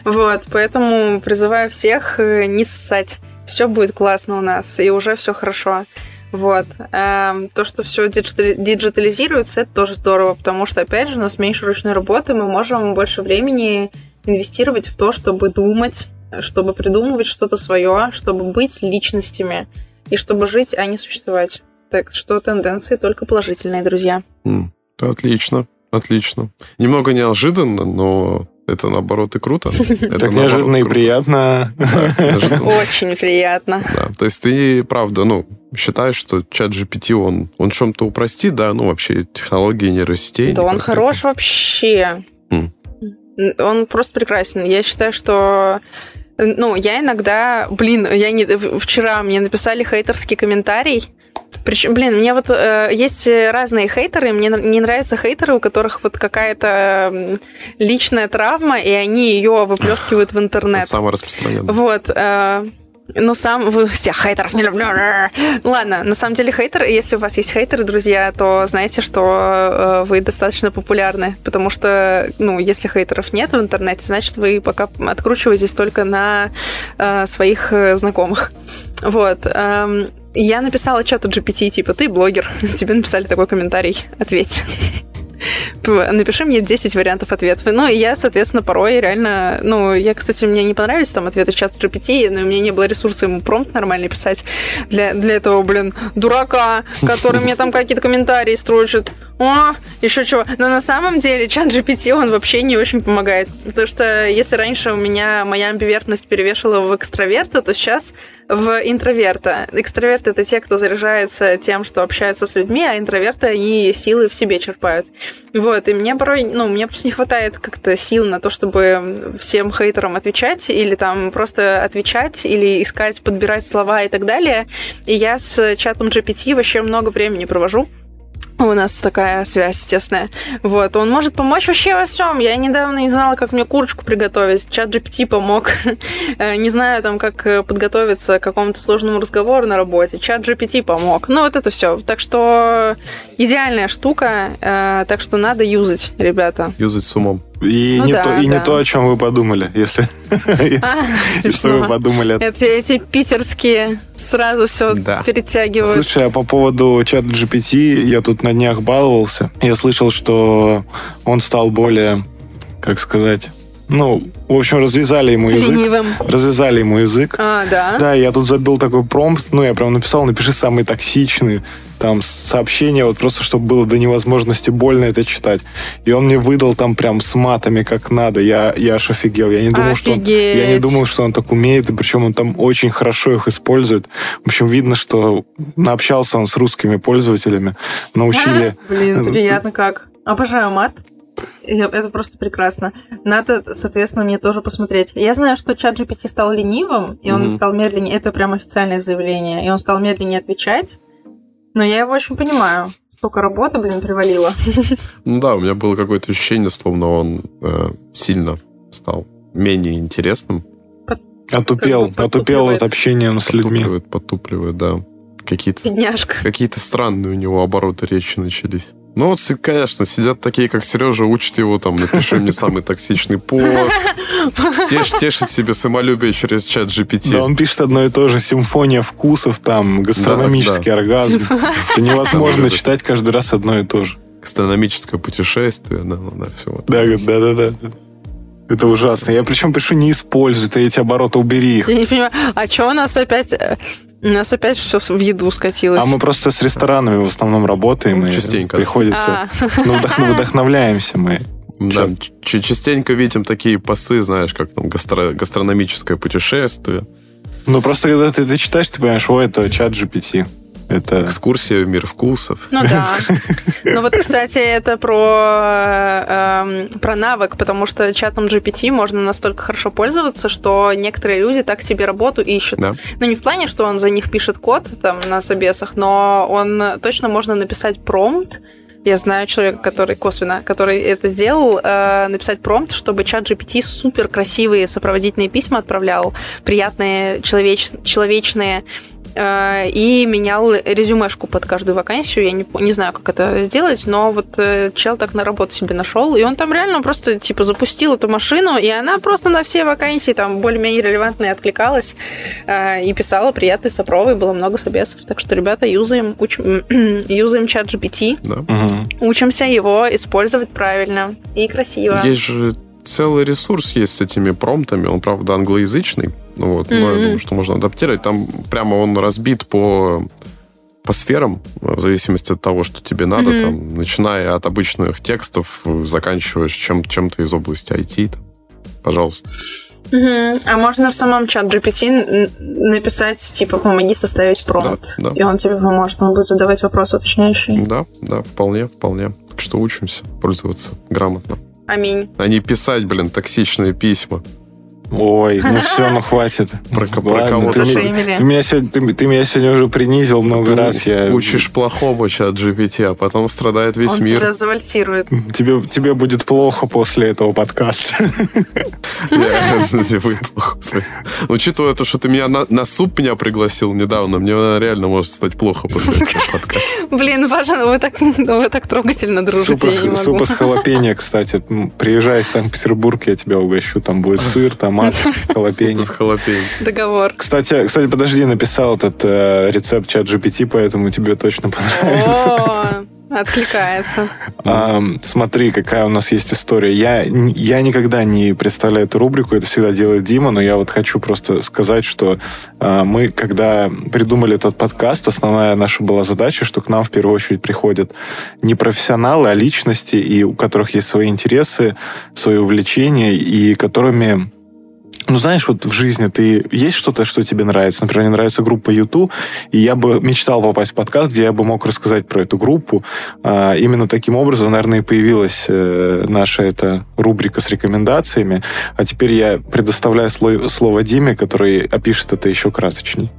Вот, поэтому призываю всех э, не ссать. Все будет классно у нас, и уже все хорошо. Вот. Эм, то, что все диджитализируется, это тоже здорово, потому что, опять же, у нас меньше ручной работы, мы можем больше времени инвестировать в то, чтобы думать, чтобы придумывать что-то свое, чтобы быть личностями и чтобы жить, а не существовать. Так что тенденции только положительные, друзья. Mm, отлично, отлично. Немного неожиданно, но это наоборот и круто. Так неожиданно и приятно. Очень приятно. Да, то есть ты, правда, ну, считаешь, что чат GPT, он, он чем-то упростит, да, ну, вообще технологии нейросетей? Да он хорош вообще. Он просто прекрасен. Я считаю, что ну, я иногда, блин, я не, вчера мне написали хейтерский комментарий, причем, блин, мне вот э, есть разные хейтеры, мне не нравятся хейтеры, у которых вот какая-то личная травма, и они ее выплескивают в интернет. Это самое распространенное. Вот. Э, ну, сам... Вы всех хейтеров не люблю. Ладно, на самом деле хейтер, если у вас есть хейтеры, друзья, то знаете, что э, вы достаточно популярны, потому что, ну, если хейтеров нет в интернете, значит, вы пока откручиваетесь только на э, своих э, знакомых. Вот. Эм, я написала чату GPT, типа, ты блогер, тебе написали такой комментарий, ответь напиши мне 10 вариантов ответов. Ну, и я, соответственно, порой реально... Ну, я, кстати, мне не понравились там ответы чат GPT, но у меня не было ресурса ему промпт нормально писать для, для этого, блин, дурака, который мне там какие-то комментарии строчит о, еще чего. Но на самом деле чат GPT, он вообще не очень помогает. Потому что если раньше у меня моя амбивертность перевешивала в экстраверта, то сейчас в интроверта. Экстраверты — это те, кто заряжается тем, что общаются с людьми, а интроверты, они силы в себе черпают. Вот, и мне порой, ну, мне просто не хватает как-то сил на то, чтобы всем хейтерам отвечать, или там просто отвечать, или искать, подбирать слова и так далее. И я с чатом GPT вообще много времени провожу У нас такая связь тесная. Вот, он может помочь вообще во всем. Я недавно не знала, как мне курочку приготовить. Чат GPT помог. Э, не знаю, там, как э, подготовиться к какому-то сложному разговору на работе. Чат GPT помог. Ну, вот это все. Так что идеальная штука. Э, так что надо юзать, ребята. Юзать с умом. И, Ну не, да, то, и да. не то, о чем вы подумали, если, если- А, и что вы подумали. Эти, эти питерские сразу все Да. перетягивают. Слушай, а по поводу чата GPT, я тут на днях баловался. Я слышал, что он стал более, как сказать, ну, в общем, развязали ему язык. Ленивым. Развязали ему язык. А, да? Да, я тут забил такой промпт, ну, я прям написал, напиши самый токсичный, там, сообщение, вот просто, чтобы было до невозможности больно это читать. И он мне выдал там прям с матами как надо. Я, я аж офигел. Я не думал, что он, я не думал, что он так умеет, и причем он там очень хорошо их использует. В общем, видно, что наобщался он с русскими пользователями, научили... Блин, приятно как. Обожаю мат. Это просто прекрасно. Надо, соответственно, мне тоже посмотреть. Я знаю, что чат GPT стал ленивым, и он Мгм. стал медленнее. Это прям официальное заявление. И он стал медленнее отвечать. Но я его очень понимаю. Столько работы, блин, привалило. Ну да, у меня было какое-то ощущение, словно он э, сильно стал менее интересным. Отупел, Как бы отупел потупливает. от общения с людьми. Потупливает, потупливает, да. Какие-то какие-то странные у него обороты речи начались. Ну вот, конечно, сидят такие, как Сережа, учат его там, напиши мне самый токсичный пост, теш- тешит себе самолюбие через чат GPT. Да, он пишет одно и то же. Симфония вкусов, там, гастрономический Да, оргазм. Это невозможно Да, да. читать каждый раз одно и то же. Астрономическое путешествие, да, да, все. Вот. Да, да, да, да. Это ужасно. Я причем пишу, не используй ты эти обороты, убери их. Я не понимаю, а что у нас опять... э, У нас опять все в еду скатилось. А мы просто с ресторанами в основном работаем. и Частенько. Приходится... А, Ну, вдох- вдохновляемся мы. Да, ч- частенько видим такие посты, знаешь, как там гастро- гастрономическое путешествие, Ну, просто когда ты это читаешь, ты понимаешь, о, это чат GPT. Это... экскурсия в мир вкусов. Ну да. Ну вот, кстати, это про, э, эм, про навык, потому что чатом GPT можно настолько хорошо пользоваться, что некоторые люди так себе работу ищут. Да. Ну не в плане, что он за них пишет код там на собесах, но он точно можно написать промпт, я знаю человека, который косвенно, который это сделал, э, написать промпт, чтобы чат GPT супер красивые сопроводительные письма отправлял, приятные, человеч- человечные, и менял резюмешку под каждую вакансию. Я не, не знаю, как это сделать, но вот э, чел так на работу себе нашел, и он там реально просто типа запустил эту машину, и она просто на все вакансии там более-менее релевантные откликалась э, и писала приятные сопровы, было много собесов. Так что, ребята, юзаем, учим, юзаем чат GPT, Да. Учимся его использовать правильно и красиво. Есть же целый ресурс есть с этими промптами, он, правда, англоязычный, ну вот, но я думаю, что можно адаптировать. Там прямо он разбит по по сферам, в зависимости от того, что тебе надо, Мгм. там, начиная от обычных текстов, заканчивая чем- чем-то из области IT. там. Пожалуйста. Мгм. А можно в самом чат GPT написать, типа, помоги составить промпт. Да, да. И он тебе поможет, он будет задавать вопросы уточняющие. Да, да, вполне, вполне. Так что учимся пользоваться грамотно. Аминь. А не писать, блин, токсичные письма. Ой, ну все, ну хватит. Про- кого-то. ты, меня- Зашеймили. ты меня сегодня, ты, ты меня сегодня уже принизил много Ты раз. Я, учишь плохому чат GPT, а потом страдает весь он мир. тебя завальсирует. Тебе, тебе будет плохо после этого подкаста. Я- будет плохо. Учитывая то, что ты меня на, суп меня пригласил недавно, мне реально может стать плохо после этого подкаста. Блин, Паша, вы так, вы так трогательно дружите, Супа, я не с- супа могу. с халапеньо, кстати. Приезжай в Санкт-Петербург, я тебя угощу. Там будет сыр, томат, халапеньо. Халапеньо. Договор. Кстати, кстати, подожди, написал этот э, рецепт чат GPT, поэтому тебе точно понравится. О, откликается. Ам, смотри, какая у нас есть история. Я, я никогда не представляю эту рубрику, это всегда делает Дима, но я вот хочу просто сказать, что а, мы, когда придумали этот подкаст, основная наша была задача, что к нам в первую очередь приходят не профессионалы, а личности, и у которых есть свои интересы, свои увлечения, и которыми ну, знаешь, вот в жизни ты есть что-то, что тебе нравится. Например, мне нравится группа YouTube, и я бы мечтал попасть в подкаст, где я бы мог рассказать про эту группу. А, именно таким образом, наверное, и появилась э, наша эта рубрика с рекомендациями. А теперь я предоставляю сло- слово Диме, который опишет это еще красочней.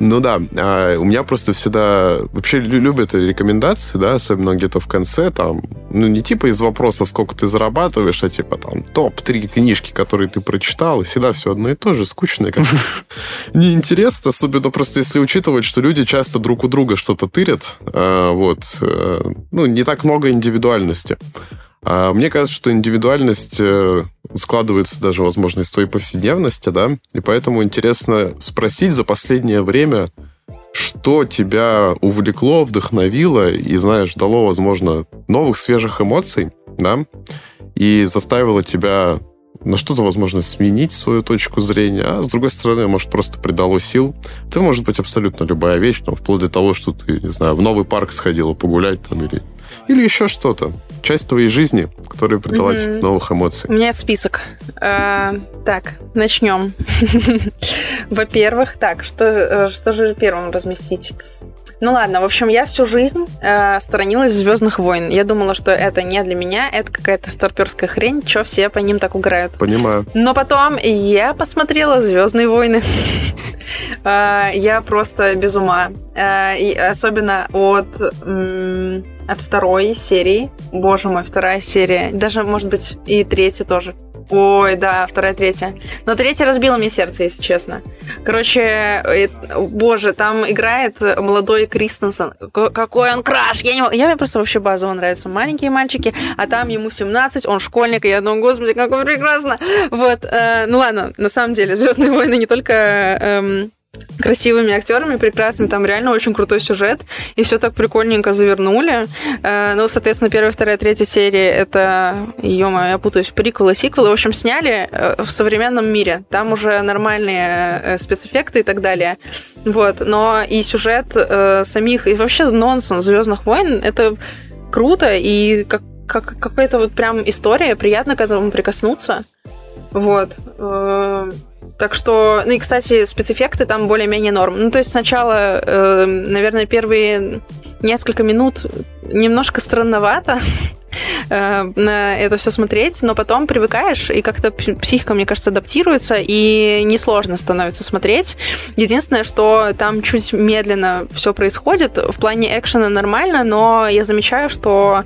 Ну да, а у меня просто всегда... Вообще лю- любят рекомендации, да, особенно где-то в конце, там, ну не типа из вопросов, сколько ты зарабатываешь, а типа там топ-3 книжки, которые ты прочитал, и всегда все одно и то же, скучно, как неинтересно, особенно просто если учитывать, что люди часто друг у друга что-то тырят, а, вот, э, ну, не так много индивидуальности. А мне кажется, что индивидуальность э, складывается даже, возможно, из твоей повседневности, да, и поэтому интересно спросить за последнее время, что тебя увлекло, вдохновило и, знаешь, дало, возможно, новых свежих эмоций, да, и заставило тебя на что-то, возможно, сменить свою точку зрения, а с другой стороны, может, просто придало сил. Это может быть абсолютно любая вещь, там, вплоть до того, что ты, не знаю, в новый парк сходила погулять там или или еще что-то. Часть твоей жизни, которая придала тебе новых эмоций. У меня есть список. А, так, начнем. Во-первых, так, что, э, что же первым разместить? Ну ладно, в общем, я всю жизнь э, сторонилась Звездных войн. Я думала, что это не для меня, это какая-то старперская хрень, что все по ним так угорают. Понимаю. Но потом я посмотрела Звездные войны. Э, я просто без ума. Э, особенно от от второй серии. Боже мой, вторая серия. Даже, может быть, и третья тоже. Ой, да, вторая, третья. Но третья разбила мне сердце, если честно. Короче, э, боже, там играет молодой Кристенсен. Какой он краш! Я, не... я мне просто вообще базово нравятся маленькие мальчики, а там ему 17, он школьник, и я думаю, господи, как он прекрасно! Вот, э, ну ладно, на самом деле, Звездные войны не только... Э, красивыми актерами, прекрасными, там реально очень крутой сюжет, и все так прикольненько завернули. Э, ну, соответственно, первая, вторая, третья серии это, ё я путаюсь, приквелы, сиквелы, в общем, сняли э, в современном мире. Там уже нормальные э, спецэффекты и так далее. Вот, но и сюжет самих, и вообще нонсенс Звездных войн, это круто, и как, как какая-то вот прям история, приятно к этому прикоснуться. Вот. Так что, ну и, кстати, спецэффекты там более-менее норм. Ну, то есть сначала, э, наверное, первые несколько минут немножко странновато это все смотреть, но потом привыкаешь, и как-то психика, мне кажется, адаптируется, и несложно становится смотреть. Единственное, что там чуть медленно все происходит. В плане экшена нормально, но я замечаю, что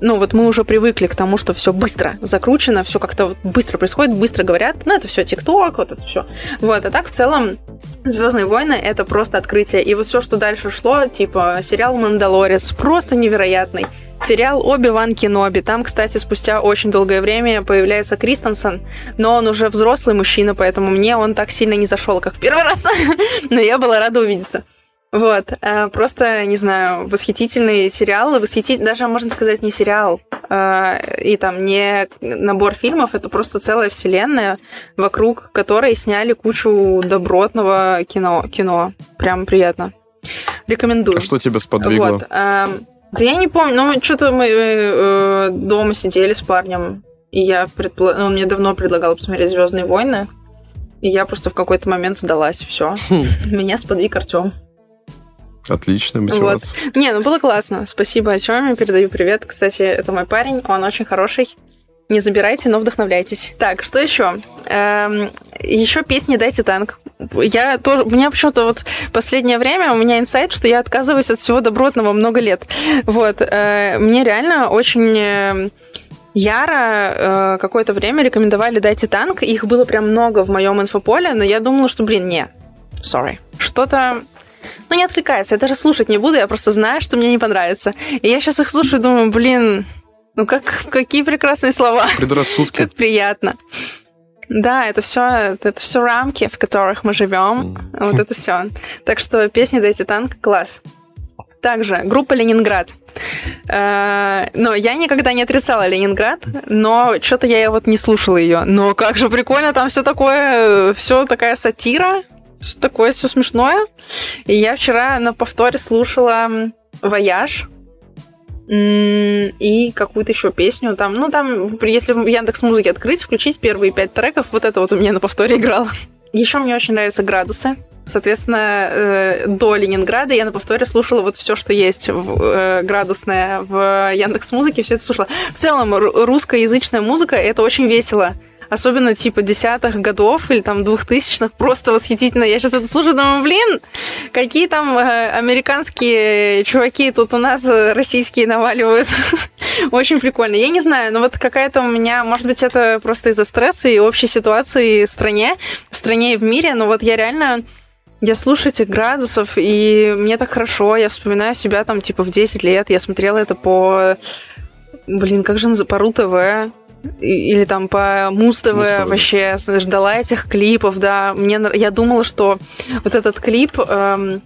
ну вот мы уже привыкли к тому, что все быстро закручено, все как-то вот быстро происходит, быстро говорят, ну это все ТикТок, вот это все. Вот, а так в целом Звездные войны это просто открытие. И вот все, что дальше шло, типа сериал Мандалорец, просто невероятный. Сериал Оби-Ван Кеноби. Там, кстати, спустя очень долгое время появляется Кристенсен, но он уже взрослый мужчина, поэтому мне он так сильно не зашел, как в первый раз. но я была рада увидеться. Вот, э, просто, не знаю, восхитительный сериал, восхитить, даже, можно сказать, не сериал, э, и там не набор фильмов, это просто целая вселенная, вокруг которой сняли кучу добротного кино. кино. Прям приятно. Рекомендую. А что тебя сподвигло? Вот, э, да я не помню, ну, что-то мы э, дома сидели с парнем, и я предпол... ну, он мне давно предлагал посмотреть Звездные войны, и я просто в какой-то момент сдалась, все. Хм. Меня сподвиг Артем. Отличная мотивация. Вот. Не, ну было классно. Спасибо Артеме, передаю привет. Кстати, это мой парень, он очень хороший. Не забирайте, но вдохновляйтесь. Так, что еще? Эм, еще песни «Дайте танк». Я тоже, у меня почему-то вот последнее время у меня инсайт, что я отказываюсь от всего добротного много лет. Вот. Э, мне реально очень э, яро э, какое-то время рекомендовали «Дайте танк». Их было прям много в моем инфополе, но я думала, что, блин, не, sorry. Что-то ну, не отвлекается. Я даже слушать не буду, я просто знаю, что мне не понравится. И я сейчас их слушаю и думаю, блин, ну как, какие прекрасные слова. Предрассудки. Как приятно. Да, это все, это все рамки, в которых мы живем. Mm. Вот это все. Так что песня «Дайте танк» класс. Также группа «Ленинград». Э, но я никогда не отрицала Ленинград, но что-то я вот не слушала ее. Но как же прикольно, там все такое, все такая сатира, что такое все смешное. И я вчера на повторе слушала «Вояж», и какую-то еще песню там. Ну, там, если в Яндекс Музыке открыть, включить первые пять треков, вот это вот у меня на повторе играло. Еще мне очень нравятся градусы. Соответственно, э, до Ленинграда я на повторе слушала вот все, что есть в, э, градусное в Яндекс Музыке, все это слушала. В целом, русскоязычная музыка это очень весело. Особенно типа десятых годов или там двухтысячных, просто восхитительно. Я сейчас это слушаю, думаю, блин, какие там э, американские чуваки тут у нас э, российские наваливают. Очень прикольно. Я не знаю, но вот какая-то у меня, может быть, это просто из-за стресса и общей ситуации в стране, в стране и в мире, но вот я реально я слушаю этих градусов, и мне так хорошо. Я вспоминаю себя там, типа, в 10 лет. Я смотрела это по... Блин, как же по РУ-ТВ или там по Муз-ТВ вообще ждала этих клипов, да. Мне, я думала, что вот этот клип... Эм,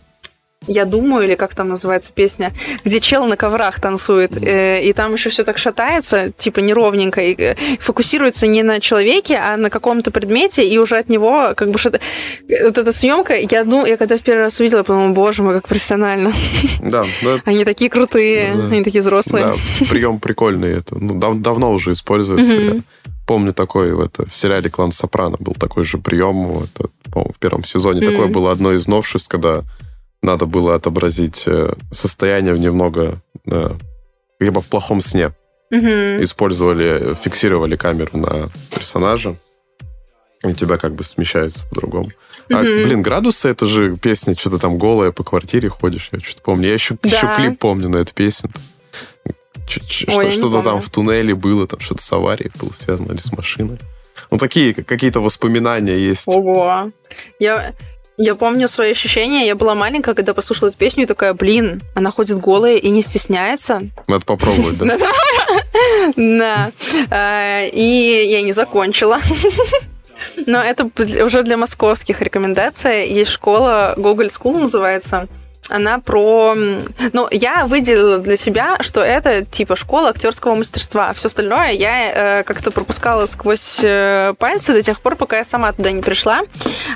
я думаю, или как там называется песня, где чел на коврах танцует, э, и там еще все так шатается, типа неровненько, и э, фокусируется не на человеке, а на каком-то предмете, и уже от него как бы что-то... Вот эта съемка, я, думаю, я когда в первый раз увидела, подумала, боже мой, как профессионально. Да, да. Они такие крутые, да. они такие взрослые. Да, прием прикольный. Это ну, дав- давно уже используется. Помню такой в, это, в сериале «Клан Сопрано» был такой же прием. Это, в первом сезоне такое было одно из новшеств, когда надо было отобразить э, состояние в немного э, как бы в плохом сне. Угу. Использовали, фиксировали камеру на персонажа, и тебя как бы смещается по-другому. Угу. А, блин, градусы это же песня, что-то там голая по квартире ходишь, я что-то помню. Я еще, да. еще клип помню на эту песню. Что-то там в туннеле было, там что-то с аварией было связано или с машиной. Ну, такие какие-то воспоминания есть. Ого. Я, я помню свои ощущения. Я была маленькая, когда послушала эту песню и такая, блин, она ходит голая и не стесняется. Надо попробовать, да? Да. А, и я не закончила. Но это уже для московских рекомендаций. Есть школа Google School называется она про... Ну, я выделила для себя, что это типа школа актерского мастерства. Все остальное я э, как-то пропускала сквозь э, пальцы до тех пор, пока я сама туда не пришла.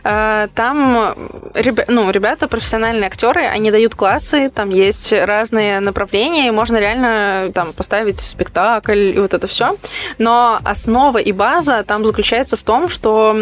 Э, там ребя... ну, ребята, профессиональные актеры, они дают классы, там есть разные направления, и можно реально там поставить спектакль и вот это все. Но основа и база там заключается в том, что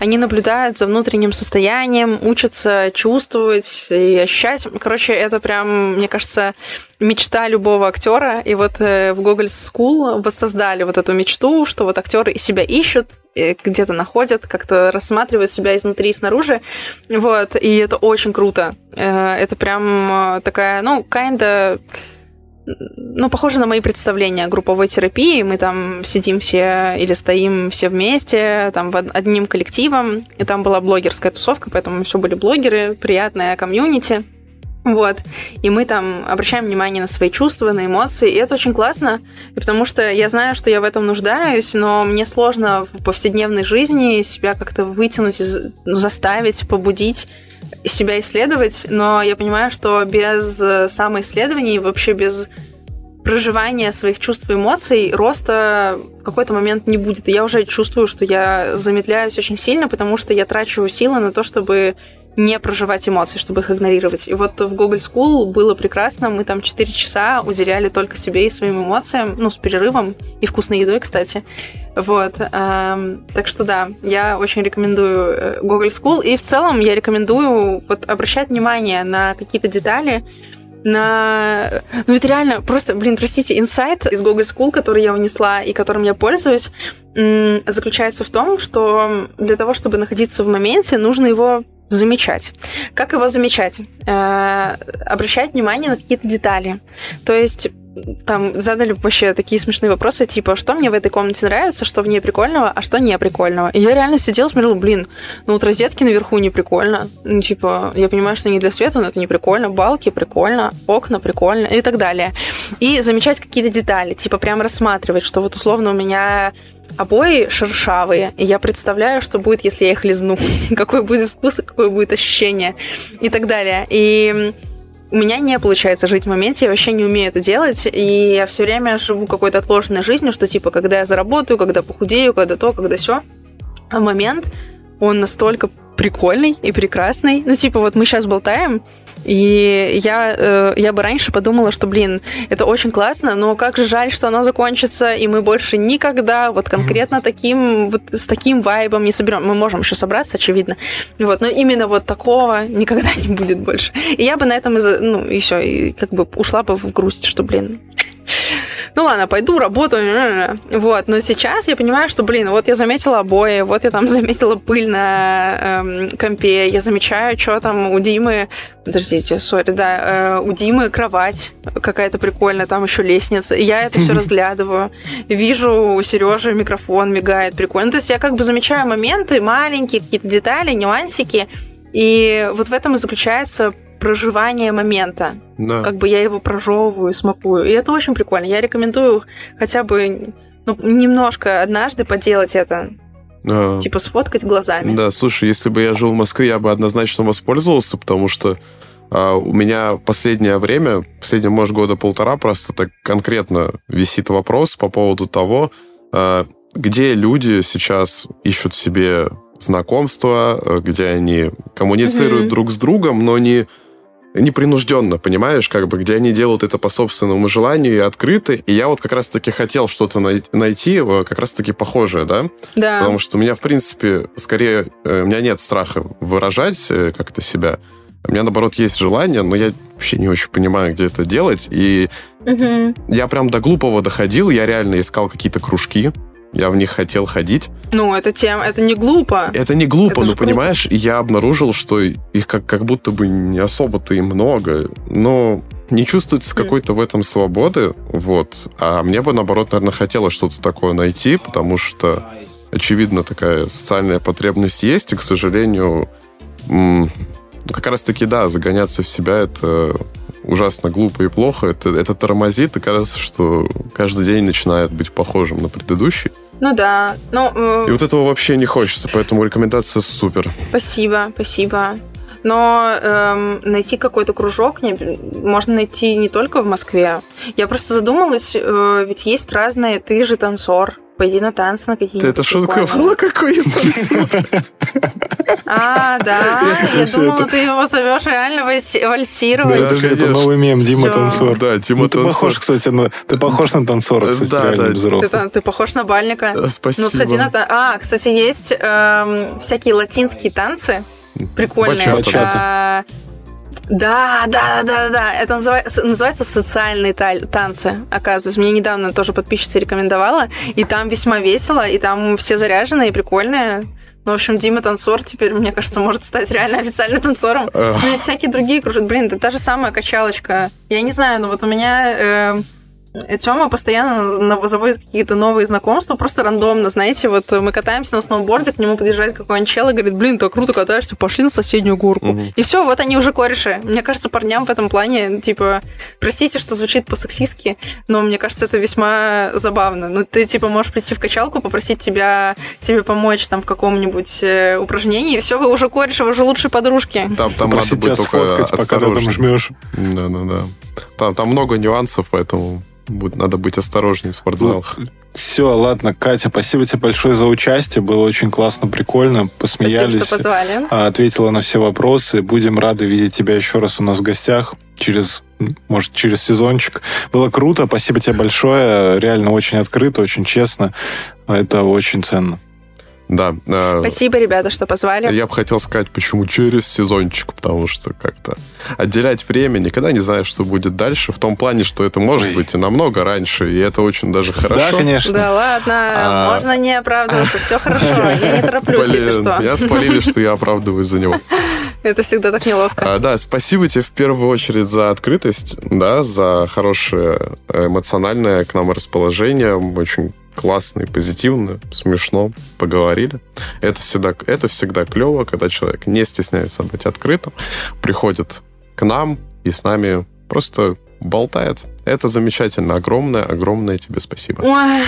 они наблюдают за внутренним состоянием, учатся чувствовать и ощущать Короче, это прям, мне кажется, мечта любого актера. И вот э, в Google School воссоздали вот эту мечту, что вот актеры себя ищут, э, где-то находят, как-то рассматривают себя изнутри и снаружи. Вот, и это очень круто. Э, это прям такая, ну, kinda ну, похоже на мои представления о групповой терапии. Мы там сидим все или стоим все вместе, там в одним коллективом. И там была блогерская тусовка, поэтому мы все были блогеры, приятная комьюнити. Вот. И мы там обращаем внимание на свои чувства, на эмоции. И это очень классно, потому что я знаю, что я в этом нуждаюсь, но мне сложно в повседневной жизни себя как-то вытянуть, ну, заставить, побудить себя исследовать. Но я понимаю, что без самоисследований, вообще без проживания своих чувств и эмоций роста в какой-то момент не будет. И я уже чувствую, что я замедляюсь очень сильно, потому что я трачу силы на то, чтобы не проживать эмоции, чтобы их игнорировать. И вот в Google School было прекрасно. Мы там 4 часа уделяли только себе и своим эмоциям, ну, с перерывом и вкусной едой, кстати. Вот. Эм, так что да, я очень рекомендую э, Google School. И в целом я рекомендую вот обращать внимание на какие-то детали, на... Ну, ведь реально, просто, блин, простите, инсайт из Google School, который я унесла и которым я пользуюсь, заключается в том, что для того, чтобы находиться в моменте, нужно его замечать. Как его замечать? Э, обращать внимание на какие-то детали. То есть там задали вообще такие смешные вопросы, типа, что мне в этой комнате нравится, что в ней прикольного, а что не прикольного. И я реально сидела, смотрела, блин, ну вот розетки наверху не прикольно. Ну, типа, я понимаю, что они для света, но это не прикольно. Балки прикольно, окна прикольно и так далее. И замечать какие-то детали, типа, прям рассматривать, что вот условно у меня обои шершавые, и я представляю, что будет, если я их лизну, какой будет вкус какое будет ощущение и так далее. И у меня не получается жить в моменте, я вообще не умею это делать, и я все время живу какой-то отложенной жизнью, что типа, когда я заработаю, когда похудею, когда то, когда все. А момент, он настолько прикольный и прекрасный. Ну, типа, вот мы сейчас болтаем, и я, э, я бы раньше подумала, что, блин, это очень классно, но как же жаль, что оно закончится, и мы больше никогда вот конкретно таким, вот с таким вайбом не соберем. Мы можем еще собраться, очевидно. Вот, но именно вот такого никогда не будет больше. И я бы на этом, ну, еще и как бы ушла бы в грусть, что, блин, ну ладно, пойду, работаю. Вот, но сейчас я понимаю, что, блин, вот я заметила обои, вот я там заметила пыль на эм, компе, я замечаю, что там у Димы, подождите, сори, да, э, у Димы кровать какая-то прикольная, там еще лестница. Я это все разглядываю, вижу у Сережи микрофон мигает, прикольно. То есть я как бы замечаю моменты, маленькие какие-то детали, нюансики, и вот в этом и заключается проживание момента. Да. Как бы я его прожевываю, смакую. И это очень прикольно. Я рекомендую хотя бы ну, немножко однажды поделать это. А, типа сфоткать глазами. Да, слушай, если бы я жил в Москве, я бы однозначно воспользовался, потому что а, у меня последнее время, последние, может, года полтора, просто так конкретно висит вопрос по поводу того, а, где люди сейчас ищут себе знакомства, а, где они коммуницируют mm-hmm. друг с другом, но не непринужденно, понимаешь, как бы, где они делают это по собственному желанию и открыто. И я вот как раз-таки хотел что-то найти, э, как раз-таки похожее, да? Да. Потому что у меня, в принципе, скорее, э, у меня нет страха выражать э, как-то себя. У меня, наоборот, есть желание, но я вообще не очень понимаю, где это делать. И угу. я прям до глупого доходил, я реально искал какие-то кружки, я в них хотел ходить. Ну, это тем, это не глупо. Это не глупо, это но понимаешь, круто. я обнаружил, что их как, как будто бы не особо-то и много, но не чувствуется какой-то в этом свободы, вот. А мне бы, наоборот, наверное, хотелось что-то такое найти, потому что, очевидно, такая социальная потребность есть, и, к сожалению, как раз-таки, да, загоняться в себя это ужасно глупо и плохо. Это, это тормозит, и кажется, что каждый день начинает быть похожим на предыдущий. Ну да. Ну, э... И вот этого вообще не хочется, поэтому рекомендация супер. Спасибо, спасибо. Но эм, найти какой-то кружок не, можно найти не только в Москве. Я просто задумалась, э, ведь есть разные, ты же танцор, Пойди на танцы на какие-нибудь. Это шутка была, какой я танцор? А, да, я думала, ты его зовешь реально вальсировать. Да, это новый мем, Дима танцор. Да, Дима танцор. Ты похож, кстати, на, ты похож на танцора, кстати, да. Ты, похож на бальника. Спасибо. Ну, сходи на А, кстати, есть эм, всякие латинские танцы, прикольные. Бачата. Да, да, да, да. Это называется, называется социальные танцы, оказывается. Мне недавно тоже подписчица рекомендовала. И там весьма весело, и там все заряженные и прикольные. Ну, в общем, Дима танцор теперь, мне кажется, может стать реально официально танцором. Ну и всякие другие кружат. Блин, это та же самая качалочка. Я не знаю, но вот у меня... Э, Тёма постоянно заводит какие-то новые знакомства, просто рандомно, знаете, вот мы катаемся на сноуборде, к нему подъезжает какой-нибудь чел и говорит, блин, так круто катаешься, пошли на соседнюю горку. Угу. И все, вот они уже кореши. Мне кажется, парням в этом плане, типа, простите, что звучит по-сексистски, но мне кажется, это весьма забавно. Ну, ты, типа, можешь прийти в качалку, попросить тебя, тебе помочь там в каком-нибудь э, упражнении, и все, вы уже кореши, вы уже лучшие подружки. Там, там надо быть только пока ты там жмешь. Да-да-да. Там, там много нюансов, поэтому Будет, надо быть осторожнее в спортзалах. Ну, все, ладно, Катя, спасибо тебе большое за участие. Было очень классно, прикольно. Посмеялись. Спасибо, что позвали. А, ответила на все вопросы. Будем рады видеть тебя еще раз у нас в гостях через, может, через сезончик. Было круто. Спасибо тебе большое. Реально очень открыто, очень честно. Это очень ценно. Да. Э, Спасибо, ребята, что позвали. Я бы хотел сказать, почему через сезончик, потому что как-то отделять время, никогда не знаешь, что будет дальше, в том плане, что это может Ой. быть и намного раньше, и это очень даже хорошо. Да, конечно. Да ладно, а... можно не оправдываться, все хорошо, я не тороплюсь, Блин, если что. Я спалили, что я оправдываюсь за него. Это всегда так неловко. А, да, спасибо тебе в первую очередь за открытость, да, за хорошее эмоциональное к нам расположение. Очень классно и позитивно, смешно поговорили. Это всегда, это всегда клево, когда человек не стесняется быть открытым, приходит к нам и с нами просто болтает. Это замечательно. Огромное, огромное тебе спасибо. Ой,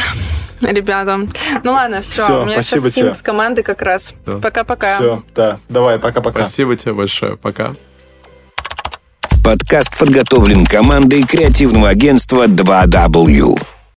ребята. Ну ладно, все. все У меня сейчас тебе. с команды как раз. Пока-пока. Все, да. Давай, пока-пока. Спасибо тебе большое. Пока. Подкаст подготовлен командой креативного агентства 2W.